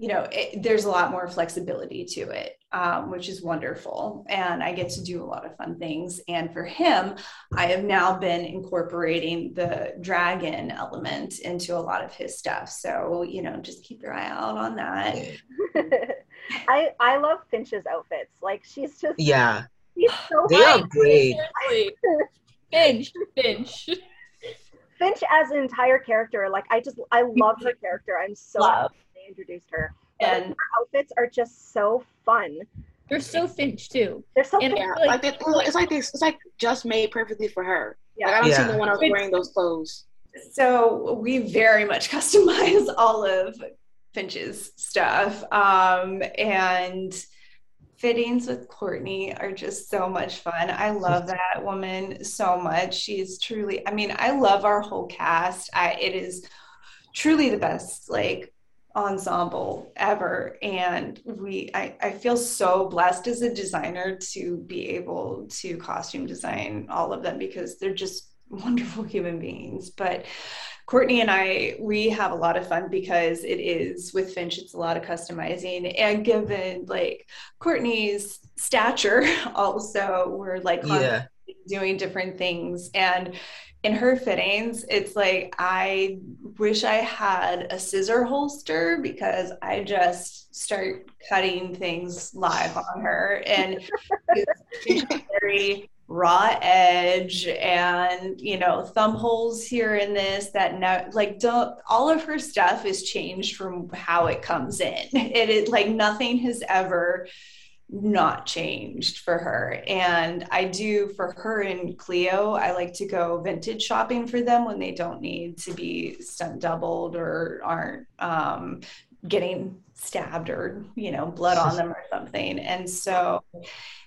[SPEAKER 5] you know, it, there's a lot more flexibility to it, um, which is wonderful. And I get to do a lot of fun things. And for him, I have now been incorporating the dragon element into a lot of his stuff. So, you know, just keep your eye out on that. [laughs]
[SPEAKER 3] I I love Finch's outfits. Like she's just
[SPEAKER 4] Yeah,
[SPEAKER 3] she's so
[SPEAKER 4] they are great.
[SPEAKER 1] Finch, [laughs] Finch.
[SPEAKER 3] Finch Finch as an entire character, like I just I love her character. I'm so
[SPEAKER 5] Love.
[SPEAKER 3] Happy they introduced her. And
[SPEAKER 5] And
[SPEAKER 3] her outfits are just so fun.
[SPEAKER 1] They're so Finch too.
[SPEAKER 3] They're so
[SPEAKER 1] And-
[SPEAKER 3] fun.
[SPEAKER 2] Yeah,
[SPEAKER 1] Like-
[SPEAKER 2] like it, it's like this. It's like just made perfectly for her. Like I don't
[SPEAKER 4] Yeah.
[SPEAKER 2] see no one else wearing those clothes.
[SPEAKER 5] so we very much [laughs] customize all of Finch's stuff. Um, and fittings with Courtney are just so much fun. I love [laughs] that woman so much. She's truly, I mean, I love our whole cast. I it is truly the best like ensemble ever. And we I, I feel so blessed as a designer to be able to costume design all of them because they're just wonderful human beings. But Courtney and I, we have a lot of fun because it is with Finch, it's a lot of customizing. And given like Courtney's stature, [laughs] also, we're like
[SPEAKER 4] Yeah.
[SPEAKER 5] doing different things. And in her fittings, it's like I wish I had a scissor holster because I just start cutting things live on her. And it's very raw edge and you know thumb holes here and this that now like don't all of her stuff is changed from how it comes in [laughs] it is like nothing has ever not changed for her and i do for her and cleo i like to go vintage shopping for them when they don't need to be stunt doubled or aren't um, getting stabbed or you know blood on them or something and so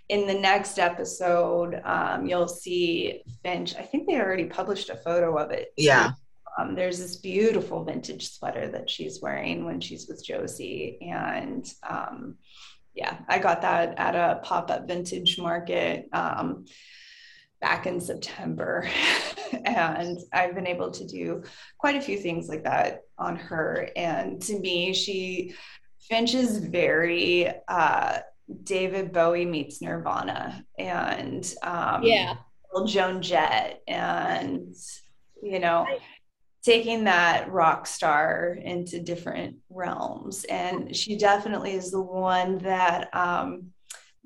[SPEAKER 5] in the next episode, um, you'll see Finch. I think they already published a photo of it.
[SPEAKER 4] Yeah.
[SPEAKER 5] Um, there's this beautiful vintage sweater that she's wearing when she's with Josie. And um, yeah, I got that at a pop up vintage market um, back in September. [laughs] and I've been able to do quite a few things like that on her. And to me, she, Finch is very, uh, David Bowie meets Nirvana and um,
[SPEAKER 1] Yeah.
[SPEAKER 5] Joan Jett and you know. Taking that rock star into different realms and she definitely is the one that um,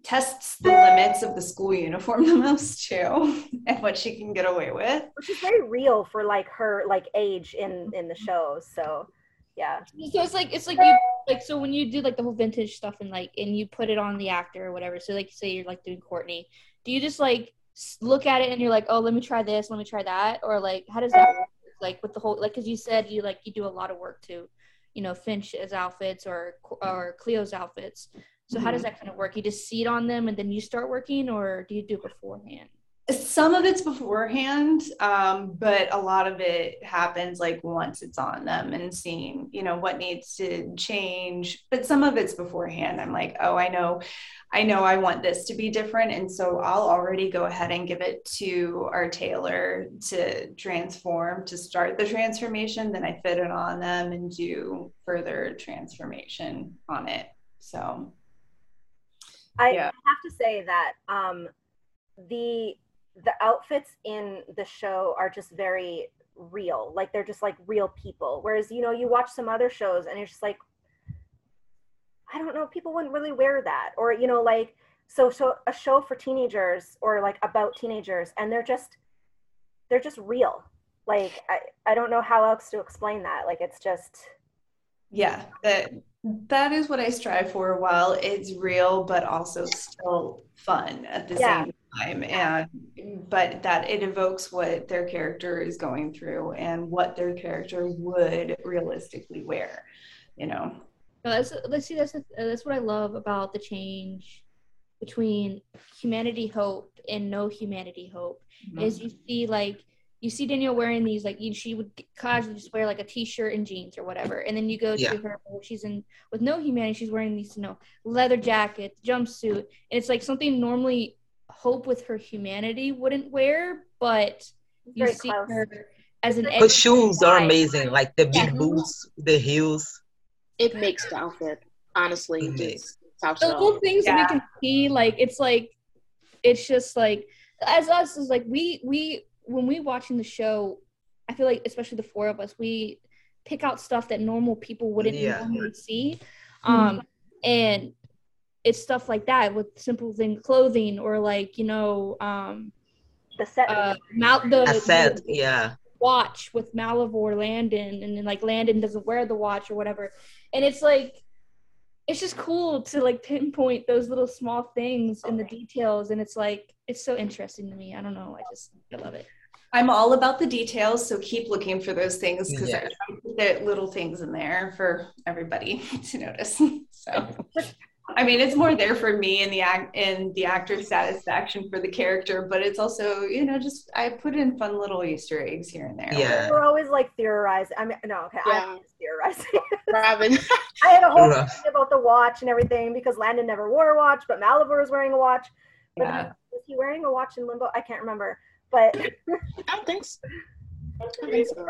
[SPEAKER 5] tests the limits of the school uniform [laughs] the most too [laughs] and what she can get away with
[SPEAKER 3] Which is very real for like her like age in in the show. So yeah.
[SPEAKER 1] So it's like it's like you like so when you do like the whole vintage stuff and like and you put it on the actor or whatever. So like say you're like doing Courtney, do you just like look at it and you're like, oh, let me try this, let me try that, or like how does that work? Like with the whole like because you said you like you do a lot of work to, you know, Finch's outfits or or Cleo's outfits. So how does mm-hmm. that kind of work? You just see it on them and then you start working, or do you do it beforehand?
[SPEAKER 5] Some of it's beforehand um, but a lot of it happens like once it's on them and seeing you know what needs to change. But some of it's beforehand. I'm like oh i know i know i want this to be different and so i'll already go ahead and give it to our tailor to transform to start the transformation then i fit it on them and do further transformation on it. So
[SPEAKER 3] I
[SPEAKER 5] Yeah.
[SPEAKER 3] have to say that um, the the outfits in the show are just very real. Like they're just like real people. Whereas you know you watch some other shows and it's just like I don't know, people wouldn't really wear that. Or you know like so so a show for teenagers or like about teenagers and they're just they're just real. Like I I don't know how else to explain that. Like it's just
[SPEAKER 5] yeah that that is what i strive for while it's real but also still fun at the
[SPEAKER 3] Yeah.
[SPEAKER 5] same time and but that it evokes what their character is going through and what their character would realistically wear you know
[SPEAKER 1] No, that's let's see. That's that's what I love about the change between humanity hope and no humanity hope. Mm-hmm. Is you see like you see Danielle wearing these like you, she would casually just wear like a t-shirt and jeans or whatever, and then you go
[SPEAKER 4] Yeah.
[SPEAKER 1] to her she's in with no humanity. She's wearing these you know leather jacket, jumpsuit, and it's like something normally hope with her humanity wouldn't wear, but you
[SPEAKER 3] Very
[SPEAKER 1] see
[SPEAKER 3] close.
[SPEAKER 1] her as an
[SPEAKER 4] Her
[SPEAKER 1] edgy
[SPEAKER 4] shoes are amazing, like the big
[SPEAKER 1] Yeah.
[SPEAKER 4] boots, the heels.
[SPEAKER 2] It makes the outfit. Honestly,
[SPEAKER 4] It
[SPEAKER 2] it's top
[SPEAKER 1] the
[SPEAKER 2] shelf.
[SPEAKER 1] little things that we can see like it's like it's just like as us is like we we when we watching the show i feel like especially the four of us we pick out stuff that normal people wouldn't
[SPEAKER 4] Yeah.
[SPEAKER 1] normally see um and it's stuff like that with simple thing clothing or like you know um
[SPEAKER 3] the set.
[SPEAKER 1] uh mouth the,
[SPEAKER 4] I said,
[SPEAKER 1] the
[SPEAKER 4] yeah.
[SPEAKER 1] watch with Malivore Landon, and then like Landon doesn't wear the watch or whatever, and it's like it's just cool to like pinpoint those little small things in the details, and it's like it's so interesting to me. I don't know, I just I love it.
[SPEAKER 5] I'm all about the details, so keep looking for those things because
[SPEAKER 4] Yeah.
[SPEAKER 5] I put the little things in there for everybody [laughs] to notice. [laughs] So, [laughs] I mean, it's more there for me and the act and the actor's satisfaction for the character, but it's also, you know, just I put in fun little Easter eggs here and there.
[SPEAKER 4] Yeah.
[SPEAKER 3] We're always like theorizing. I mean, no, okay,
[SPEAKER 2] Yeah.
[SPEAKER 3] I'm just theorizing. [laughs]
[SPEAKER 2] Robyn. [laughs]
[SPEAKER 3] I had a whole
[SPEAKER 4] Rough.
[SPEAKER 3] thing about the watch and everything because Landon never wore a watch, but Malivore was wearing a watch. But
[SPEAKER 5] Yeah.
[SPEAKER 3] was he wearing a watch in Limbo? I can't remember. But
[SPEAKER 2] I don't think so. [laughs] I don't think so.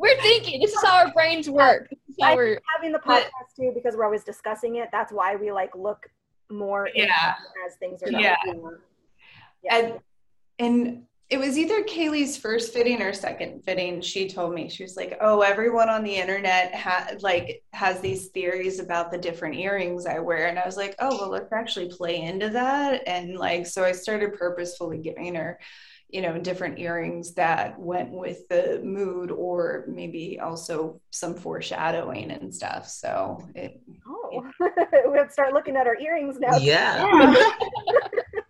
[SPEAKER 1] We're thinking. This is how our brains work. This how
[SPEAKER 3] I-
[SPEAKER 1] we're.
[SPEAKER 3] having the
[SPEAKER 5] But-
[SPEAKER 3] podcast too, because we're always discussing it, that's why we like look more
[SPEAKER 5] Yeah.
[SPEAKER 3] as things are
[SPEAKER 5] Yeah.
[SPEAKER 3] Yeah.
[SPEAKER 5] And, and it was either Kaylee's first fitting or second fitting. She told me she was like, "Oh, everyone on the internet ha- like has these theories about the different earrings I wear," and I was like, "Oh, well, let's actually play into that." And like, so I started purposefully giving her, you know, different earrings that went with the mood, or maybe also some foreshadowing and stuff. So it,
[SPEAKER 3] Oh, we have to start looking at our earrings now.
[SPEAKER 4] Yeah.
[SPEAKER 2] Yeah.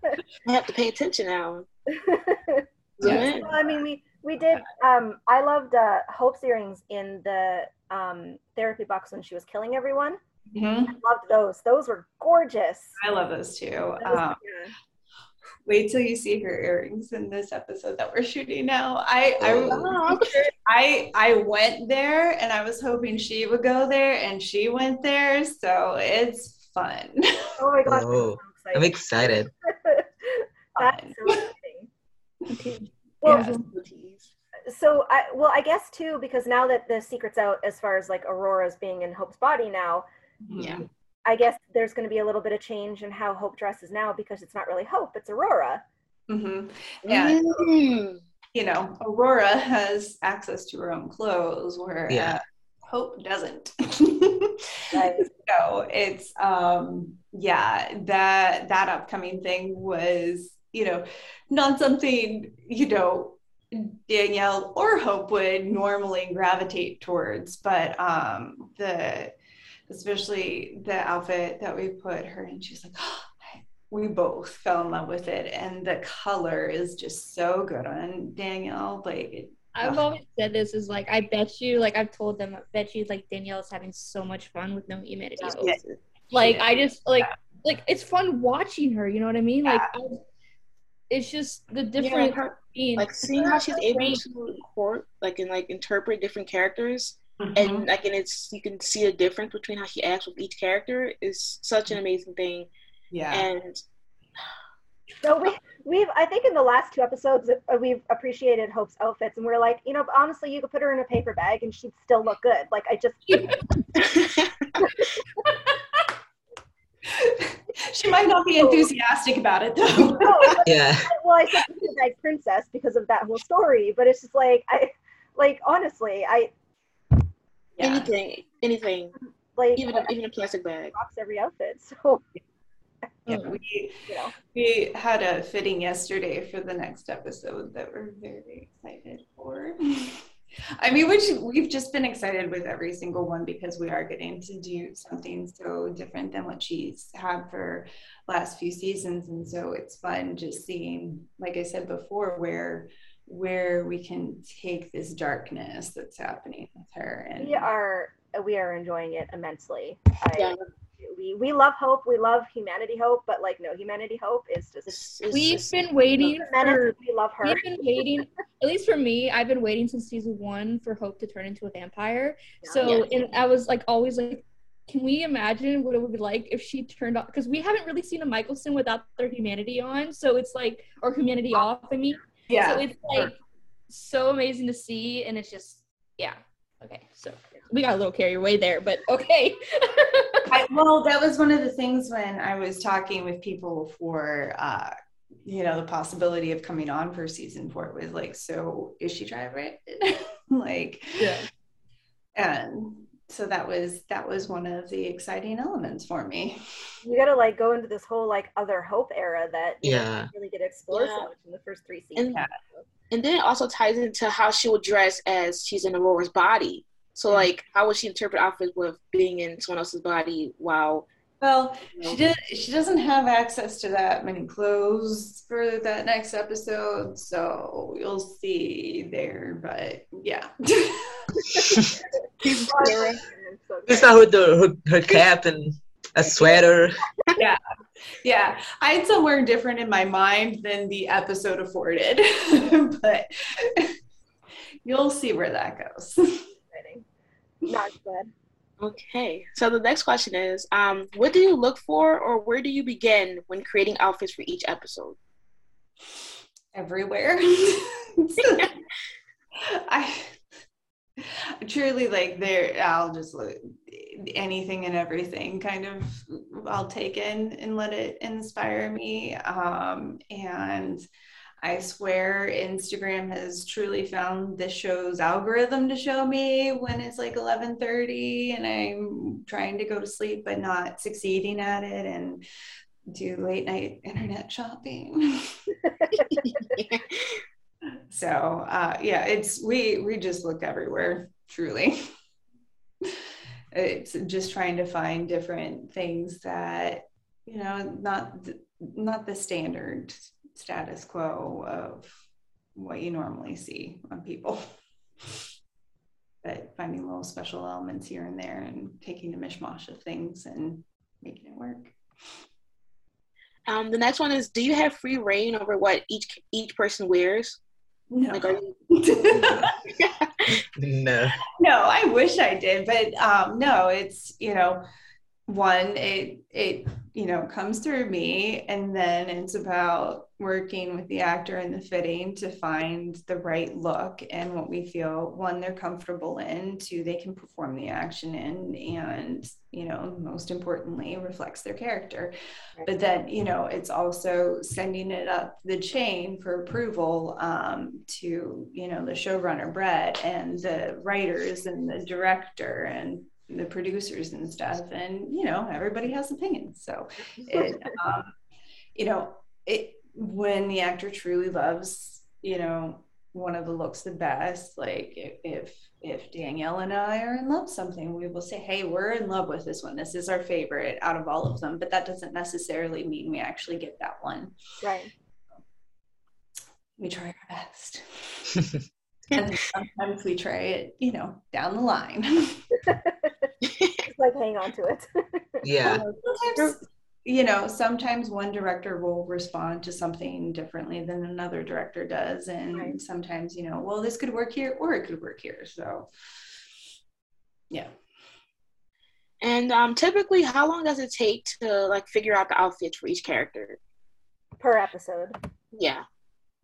[SPEAKER 2] [laughs] [laughs] I have to pay attention now.
[SPEAKER 5] Yes. [laughs]
[SPEAKER 3] Well, I mean, we we did. Um, I loved uh, Hope's earrings in the um, therapy box when she was killing everyone.
[SPEAKER 5] Mm-hmm.
[SPEAKER 3] I loved those. Those were gorgeous.
[SPEAKER 5] I love those too.
[SPEAKER 3] That was-
[SPEAKER 5] Um,
[SPEAKER 3] yeah.
[SPEAKER 5] Wait till you see her earrings in this episode that we're shooting now. I
[SPEAKER 2] Oh.
[SPEAKER 5] I I I went there and I was hoping she would go there and she went there, so it's fun. [laughs]
[SPEAKER 3] Oh my gosh,
[SPEAKER 4] Oh,
[SPEAKER 3] I'm
[SPEAKER 4] I'm excited.
[SPEAKER 3] excited. [laughs] That's so exciting. [laughs] Well,
[SPEAKER 5] Yeah.
[SPEAKER 3] so I well, I guess too because now that the secret's out as far as like Aurora's being in Hope's body now,
[SPEAKER 2] Yeah.
[SPEAKER 3] I guess there's going to be a little bit of change in how Hope dresses now because it's not really Hope, it's Aurora.
[SPEAKER 5] hmm Yeah.
[SPEAKER 2] Mm.
[SPEAKER 5] You know, Aurora has access to her own clothes, where
[SPEAKER 4] Yeah.
[SPEAKER 5] uh, Hope doesn't. [laughs]
[SPEAKER 3] Right.
[SPEAKER 5] so it's um yeah that that upcoming thing was you know not something you know danielle or hope would normally gravitate towards but um the especially the outfit that we put her in she's like oh, we both fell in love with it and the color is just so good on danielle like it,
[SPEAKER 1] I've
[SPEAKER 5] Ugh.
[SPEAKER 1] always said this is like I bet you like I've told them I bet you like Danielle's having so much fun with no humanity.
[SPEAKER 5] Yeah.
[SPEAKER 1] Like
[SPEAKER 5] Yeah.
[SPEAKER 1] I just like like it's fun watching her. You know what I mean? Like I, it's just the
[SPEAKER 2] Yeah,
[SPEAKER 1] different.
[SPEAKER 2] her, like seeing how she's able to court, like and like interpret different characters,
[SPEAKER 5] Mhm.
[SPEAKER 2] and like and it's you can see a difference between how she acts with each character is such an amazing thing.
[SPEAKER 5] yeah
[SPEAKER 2] And
[SPEAKER 3] So we we've I think in the last two episodes uh, we've appreciated Hope's outfits and we're like, you know, honestly, you could put her in a paper bag and she'd still look good. Like I just [laughs] [laughs]
[SPEAKER 5] she might not be enthusiastic about it though [laughs]
[SPEAKER 3] no,
[SPEAKER 4] Yeah.
[SPEAKER 3] well, I said paper bag princess because of that whole story, but it's just like I like honestly, I
[SPEAKER 5] yeah
[SPEAKER 2] anything, anything,
[SPEAKER 3] like
[SPEAKER 2] even a, even a plastic bag.
[SPEAKER 3] rocks every outfit. [laughs] So
[SPEAKER 5] Yeah, [laughs] we
[SPEAKER 3] you know,
[SPEAKER 5] we had a fitting yesterday for the next episode that we're very excited for. [laughs] I mean, which we've just been excited with every single one because we are getting to do something so different than what she's had for last few seasons, and so it's fun just seeing, like I said before, where where we can take this darkness that's happening with her and
[SPEAKER 3] we are we are enjoying it immensely. I,
[SPEAKER 2] Yeah.
[SPEAKER 3] we we love Hope, we love humanity Hope, but like no humanity Hope is just
[SPEAKER 2] It's, it's
[SPEAKER 1] We've
[SPEAKER 2] just-
[SPEAKER 1] been waiting
[SPEAKER 3] menace.
[SPEAKER 1] for
[SPEAKER 3] We love her.
[SPEAKER 1] We've been waiting, at least for me, I've been waiting since season one for Hope to turn into a vampire. So, and I was like, always like, can we imagine what it would be like if she turned off? Because we haven't really seen a Mikaelson without their humanity on. So it's like, or humanity off, I mean.
[SPEAKER 5] Yeah,
[SPEAKER 1] So it's like so amazing to see. And it's just, yeah. Okay. So we got a little carried away there, but okay. [laughs]
[SPEAKER 5] I, well, that was one of the things when I was talking with people for, uh, you know, the possibility of coming on for season four. It was like, so is she driving? [laughs] like,
[SPEAKER 1] yeah.
[SPEAKER 5] and so that was that was one of the exciting elements for me.
[SPEAKER 3] you gotta like go into this whole like other hope era that you
[SPEAKER 4] Yeah.
[SPEAKER 3] didn't really get explored
[SPEAKER 2] Yeah.
[SPEAKER 3] so much in the first three seasons.
[SPEAKER 2] And and then it also ties into how she will dress as she's in Aurora's body. So mm-hmm. like, how would she interpret outfits with being in someone else's body while?
[SPEAKER 5] Well, she did. She doesn't have access to that many clothes for that next episode, so you'll see there. But yeah,
[SPEAKER 4] She [laughs] not her, the, her her cap and a sweater.
[SPEAKER 5] yeah, yeah. I had somewhere different in my mind than the episode afforded, [laughs] but you'll see where that goes.
[SPEAKER 3] Not good.
[SPEAKER 2] Okay, so the next question is, um, what do you look for, or where do you begin when creating outfits for each episode?
[SPEAKER 5] Everywhere. [laughs] I truly like there. I'll just look anything and everything. Kind of, I'll take in and let it inspire me. Um, and I swear Instagram has truly found this show's algorithm to show me when it's like 11:30 and I'm trying to go to sleep but not succeeding at it and do late night internet shopping. [laughs] so uh, yeah, it's we we just look everywhere, truly. It's just trying to find different things that you know not not the standard status quo of what you normally see on people. But finding little special elements here and there and taking a mishmash of things and making it work.
[SPEAKER 2] Um, the next one is: Do you have free reign over what each each person wears?
[SPEAKER 5] No.
[SPEAKER 2] Like, you? [laughs]
[SPEAKER 4] No.
[SPEAKER 5] no, I wish I did, but um, no, it's you know, one it it you know comes through me, and then it's about working with the actor and the fitting to find the right look and what we feel one they're comfortable in, two they can perform the action in, and you know most importantly reflects their character. But then you know it's also sending it up the chain for approval um, to you know the showrunner Brett and the writers and the director and the producers and stuff and you know everybody has opinions. So it [laughs] um, you know it when the actor truly loves you know one of the looks the best like if if, if danielle and i are in love something we will say hey we're in love with this one. This is our favorite out of all of them. But that doesn't necessarily mean we actually get that one.
[SPEAKER 3] Right.
[SPEAKER 5] we try our best. [laughs] And sometimes we try it you know down the line [laughs]
[SPEAKER 3] Just like hang on to it. [laughs]
[SPEAKER 4] Yeah.
[SPEAKER 5] sometimes, you know, sometimes one director will respond to something differently than another director does. And
[SPEAKER 3] Right.
[SPEAKER 5] sometimes, you know, well, this could work here or it could work here. So, yeah.
[SPEAKER 2] and um, typically, how long does it take to like figure out the outfits for each character?
[SPEAKER 3] per episode.
[SPEAKER 2] Yeah.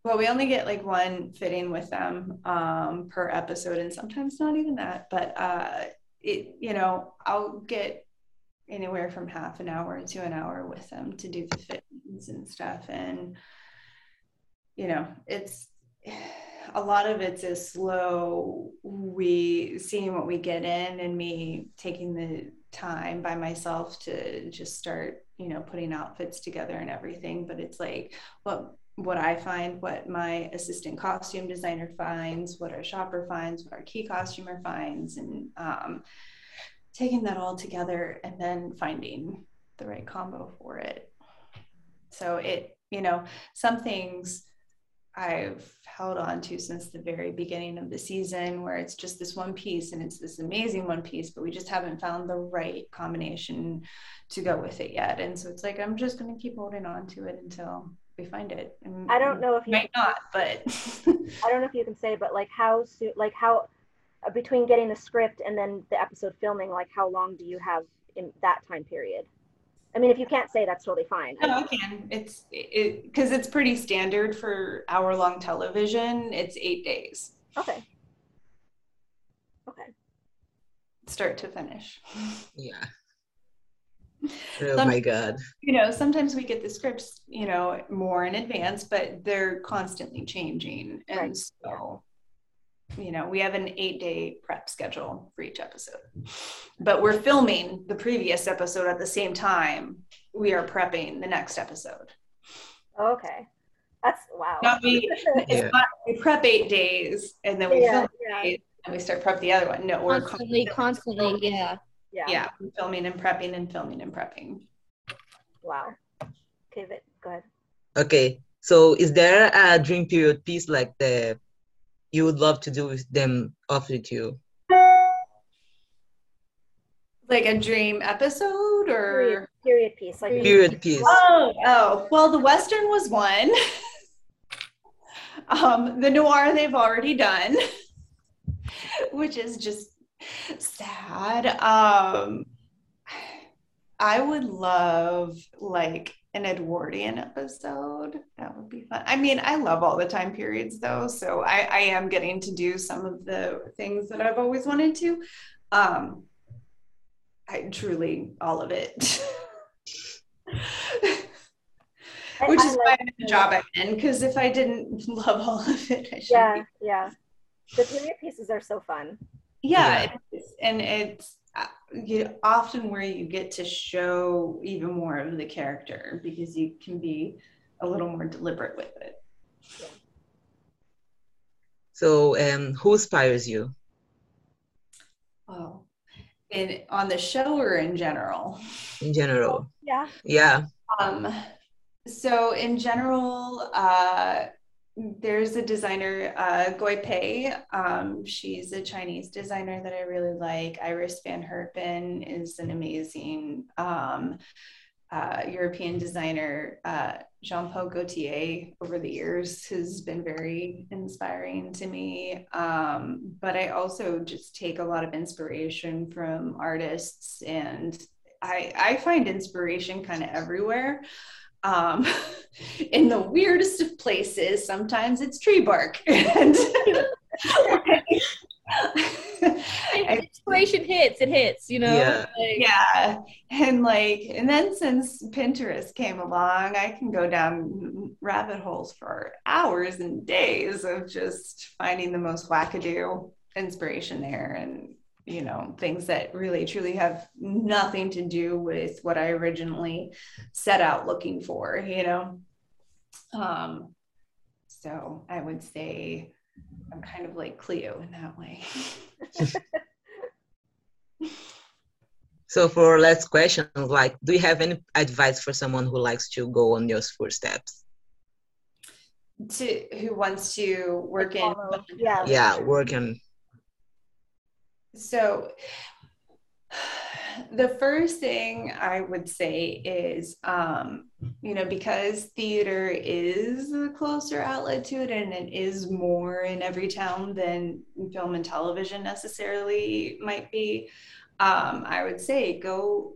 [SPEAKER 5] Well, we only get like one fitting with them um, per episode, and sometimes not even that. But uh, it, you know, I'll get anywhere from half an hour to an hour with them to do the fittings and stuff, and you know, it's [sighs] a lot of it's a slow. We seeing what we get in, and me taking the time by myself to just start, you know, putting outfits together and everything. But it's like what what I find, what my assistant costume designer finds, what our shopper finds, what our key costumer finds, and um, taking that all together and then finding the right combo for it. So it, you know, some things I've held on to since the very beginning of the season where it's just this one piece and it's this amazing one piece, but we just haven't found the right combination to go with it yet. And so it's like, I'm just going to keep holding on to it until we find it. And
[SPEAKER 3] I don't know if you
[SPEAKER 5] might not, but [laughs]
[SPEAKER 3] I don't know if you can say, but like how soon, like how uh, between getting the script and then the episode filming, like how long do you have in that time period? I mean, if you can't say, that's totally fine.
[SPEAKER 5] No, I can. It's it because it's pretty standard for hour long television. It's eight days,
[SPEAKER 3] Okay. Okay.
[SPEAKER 5] start to finish.
[SPEAKER 4] Yeah. Oh
[SPEAKER 5] Some-
[SPEAKER 4] my god.
[SPEAKER 5] You know, sometimes we get the scripts, you know, more in advance, but they're constantly changing. And
[SPEAKER 3] Right.
[SPEAKER 5] so, you know, we have an eight day prep schedule for each episode. But we're filming the previous episode at the same time we are prepping the next episode.
[SPEAKER 3] Okay. That's wow.
[SPEAKER 5] Not we,
[SPEAKER 4] Yeah.
[SPEAKER 5] not, we prep eight days and then we
[SPEAKER 3] Yeah,
[SPEAKER 5] film
[SPEAKER 3] yeah.
[SPEAKER 5] and we start prep the other one. No, we're
[SPEAKER 1] Constantly, constantly, yeah.
[SPEAKER 3] Yeah.
[SPEAKER 5] yeah, filming and prepping and filming and prepping.
[SPEAKER 3] Wow. Okay, Vit, go ahead.
[SPEAKER 4] Okay, so is there a dream period piece like the you would love to do with them off with you?
[SPEAKER 5] Like a dream episode or
[SPEAKER 3] Period, period piece. Like
[SPEAKER 4] Period piece.
[SPEAKER 5] Oh, oh, well, the Western was one. [laughs] um, the noir they've already done, [laughs] which is just [laughs] sad. Um, I would love like an Edwardian episode. That would be fun. I mean, I love all the time periods though, so I, I am getting to do some of the things that I've always wanted to. Um, I truly all of it. [laughs] Which
[SPEAKER 3] I
[SPEAKER 5] is why I'm in the job I'm in, because if I didn't [laughs] love all of it, I should
[SPEAKER 3] Yeah,
[SPEAKER 5] be.
[SPEAKER 3] yeah. The period pieces are so fun.
[SPEAKER 5] Yeah,
[SPEAKER 4] Yeah.
[SPEAKER 5] it is. and it's uh, you often where you get to show even more of the character because you can be a little more deliberate with it.
[SPEAKER 4] So um who inspires you?
[SPEAKER 5] Oh, and on the show or in general?
[SPEAKER 4] in general?
[SPEAKER 3] Yeah.
[SPEAKER 4] Yeah.
[SPEAKER 5] Um, so in general, uh, there's a designer, uh, Guo Pei. Um, she's a Chinese designer that I really like. Iris Van Herpen is an amazing um, uh, European designer. Uh, Jean Paul Gaultier over the years has been very inspiring to me. Um, but I also just take a lot of inspiration from artists, and I, I find inspiration kind of everywhere um, [laughs] in the weirdest of places. Sometimes it's tree bark. [laughs] and
[SPEAKER 1] If inspiration hits, it hits, you know?
[SPEAKER 4] Yeah.
[SPEAKER 1] Like,
[SPEAKER 5] yeah. And like, and then since Pinterest came along, I can go down rabbit holes for hours and days of just finding the most wackadoo inspiration there and you know things that really truly have nothing to do with what i originally set out looking for you know um so i would say i'm kind of like cleo in that way
[SPEAKER 4] So for our last question, like do you have any advice for someone who likes to go on your footsteps?
[SPEAKER 5] to who wants to work in
[SPEAKER 3] Follow. Yeah.
[SPEAKER 4] Yeah, working
[SPEAKER 5] So, [sighs] the first thing I would say is, um, you know, because theater is a closer outlet to it and it is more in every town than film and television necessarily might be, um, I would say go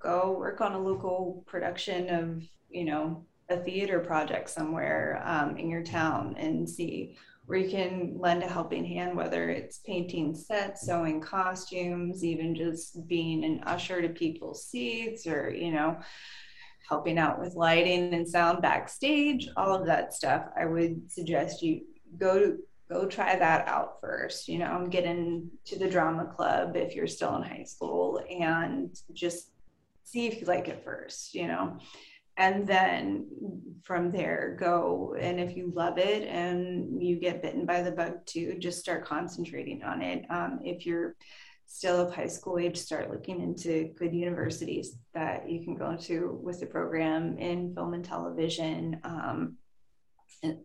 [SPEAKER 5] go work on a local production of, you know, a theater project somewhere um, in your town and see where you can lend a helping hand, whether it's painting sets, sewing costumes, even just being an usher to people's seats, or you know, helping out with lighting and sound backstage, all of that stuff. I would suggest you go to go try that out first. You know, get into the drama club if you're still in high school, and just see if you like it first. You know and then from there go. And if you love it and you get bitten by the bug too just start concentrating on it. Um, if you're still of high school age start looking into good universities that you can go to with the program in film and television. Um,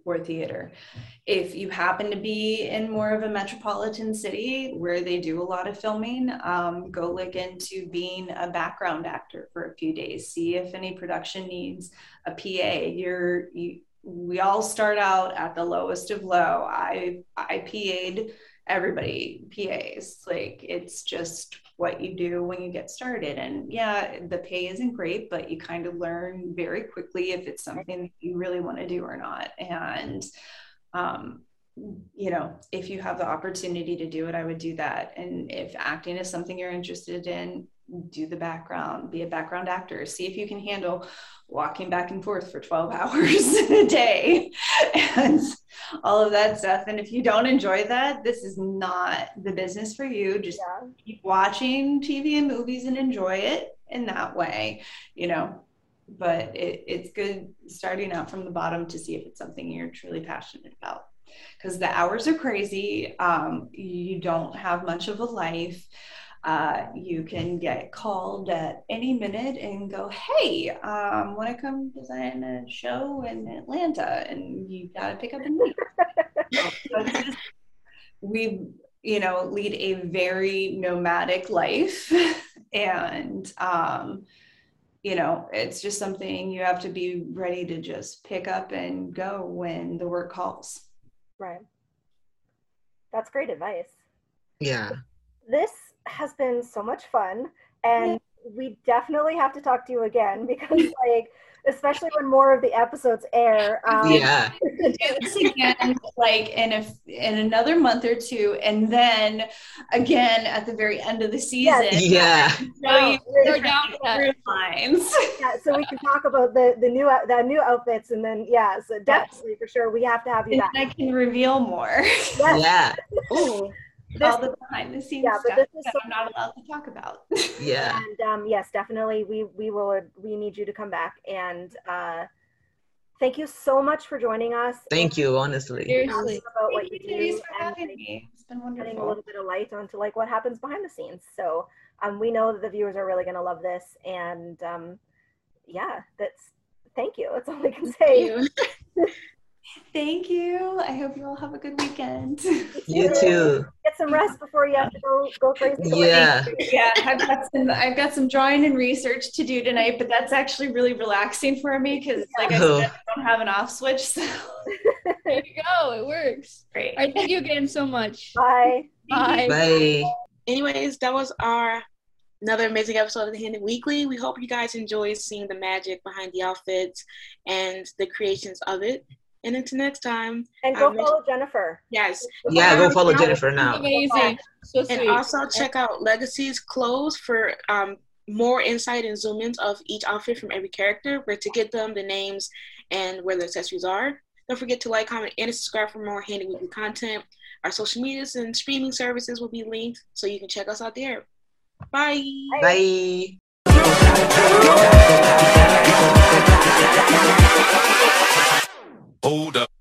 [SPEAKER 5] or theater. If you happen to be in more of a metropolitan city where they do a lot of filming um, go look into being a background actor for a few days. See if any production needs a pa you're you, we all start out at the lowest of low. I i pa'd everybody pas like it's just what you do when you get started. And yeah the pay isn't great but you kind of learn very quickly if it's something that you really want to do or not. And um, you know if you have the opportunity to do it i would do that. And if acting is something you're interested in do the background be a background actor see if you can handle walking back and forth for 12 [laughs] hours a day and all of that stuff. And if you don't enjoy that this is not the business for you. Just
[SPEAKER 3] Yeah.
[SPEAKER 5] keep watching tv and movies and enjoy it in that way you know. But it, it's good starting out from the bottom to see if it's something you're truly passionate about. Because the hours are crazy. Um, you don't have much of a life uh, you can get called at any minute and go, hey, um, want to come design a show in Atlanta? And you got to pick up and leave. so [laughs] we, you know, lead a very nomadic life. [laughs] and, um, you know, it's just something you have to be ready to just pick up and go when the work calls.
[SPEAKER 3] Right. That's great advice.
[SPEAKER 4] Yeah.
[SPEAKER 3] This has been so much fun and yeah. we definitely have to talk to you again [laughs] because like especially when more of the episodes air
[SPEAKER 4] um, yeah. [laughs]
[SPEAKER 5] Do this again like in a in another month or two and then again at the very end of the season.
[SPEAKER 4] Yeah.
[SPEAKER 3] So we're down lines. [laughs] Yeah so we can talk about the the new the new outfits and then yeah so definitely yes. for sure we have to have you
[SPEAKER 5] and back. i can reveal more.
[SPEAKER 4] Yes. yeah.
[SPEAKER 5] Ooh this, all the behind the scenes yeah, stuff that I'm not allowed to talk about. [laughs]
[SPEAKER 4] Yeah.
[SPEAKER 3] and um, yes, definitely, we we will we need you to come back and. Uh, thank you so much for joining us.
[SPEAKER 4] Thank you, honestly.
[SPEAKER 3] Seriously. About what you,
[SPEAKER 5] do for having me. It's been wonderful.
[SPEAKER 3] Getting a little bit of light onto like what happens behind the scenes. So um, we know that the viewers are really going to love this, and um, yeah, that's thank you. That's all I can say. [laughs]
[SPEAKER 5] Thank you. I hope you all have a good weekend. [laughs]
[SPEAKER 4] You too.
[SPEAKER 3] Get some rest before you have to go go crazy.
[SPEAKER 4] Yeah.
[SPEAKER 5] Yeah, I've got some I've got some drawing and research to do tonight, but that's actually really relaxing for me because like I said, oh. I don't have an off switch. So [laughs]
[SPEAKER 1] there you go. It works.
[SPEAKER 5] Great.
[SPEAKER 1] All right, thank you again so much.
[SPEAKER 3] Bye.
[SPEAKER 1] Bye.
[SPEAKER 4] Bye.
[SPEAKER 2] Anyways, that was our another amazing episode of the Handon Weekly. We hope you guys enjoy seeing the magic behind the outfits and the creations of it. And until next time.
[SPEAKER 3] And go um, follow Jennifer.
[SPEAKER 2] Yes.
[SPEAKER 4] Yeah, go follow Jennifer now.
[SPEAKER 1] Amazing. So
[SPEAKER 2] and also check out Legacy's clothes for um, more insight and zoom ins of each outfit from every character, where to get them, the names, and where the accessories are. Don't forget to like, comment, and subscribe for more Handon Weekly content. Our social medias and streaming services will be linked, so you can check us out there. Bye.
[SPEAKER 4] Bye.
[SPEAKER 2] Bye.
[SPEAKER 6] Hold up.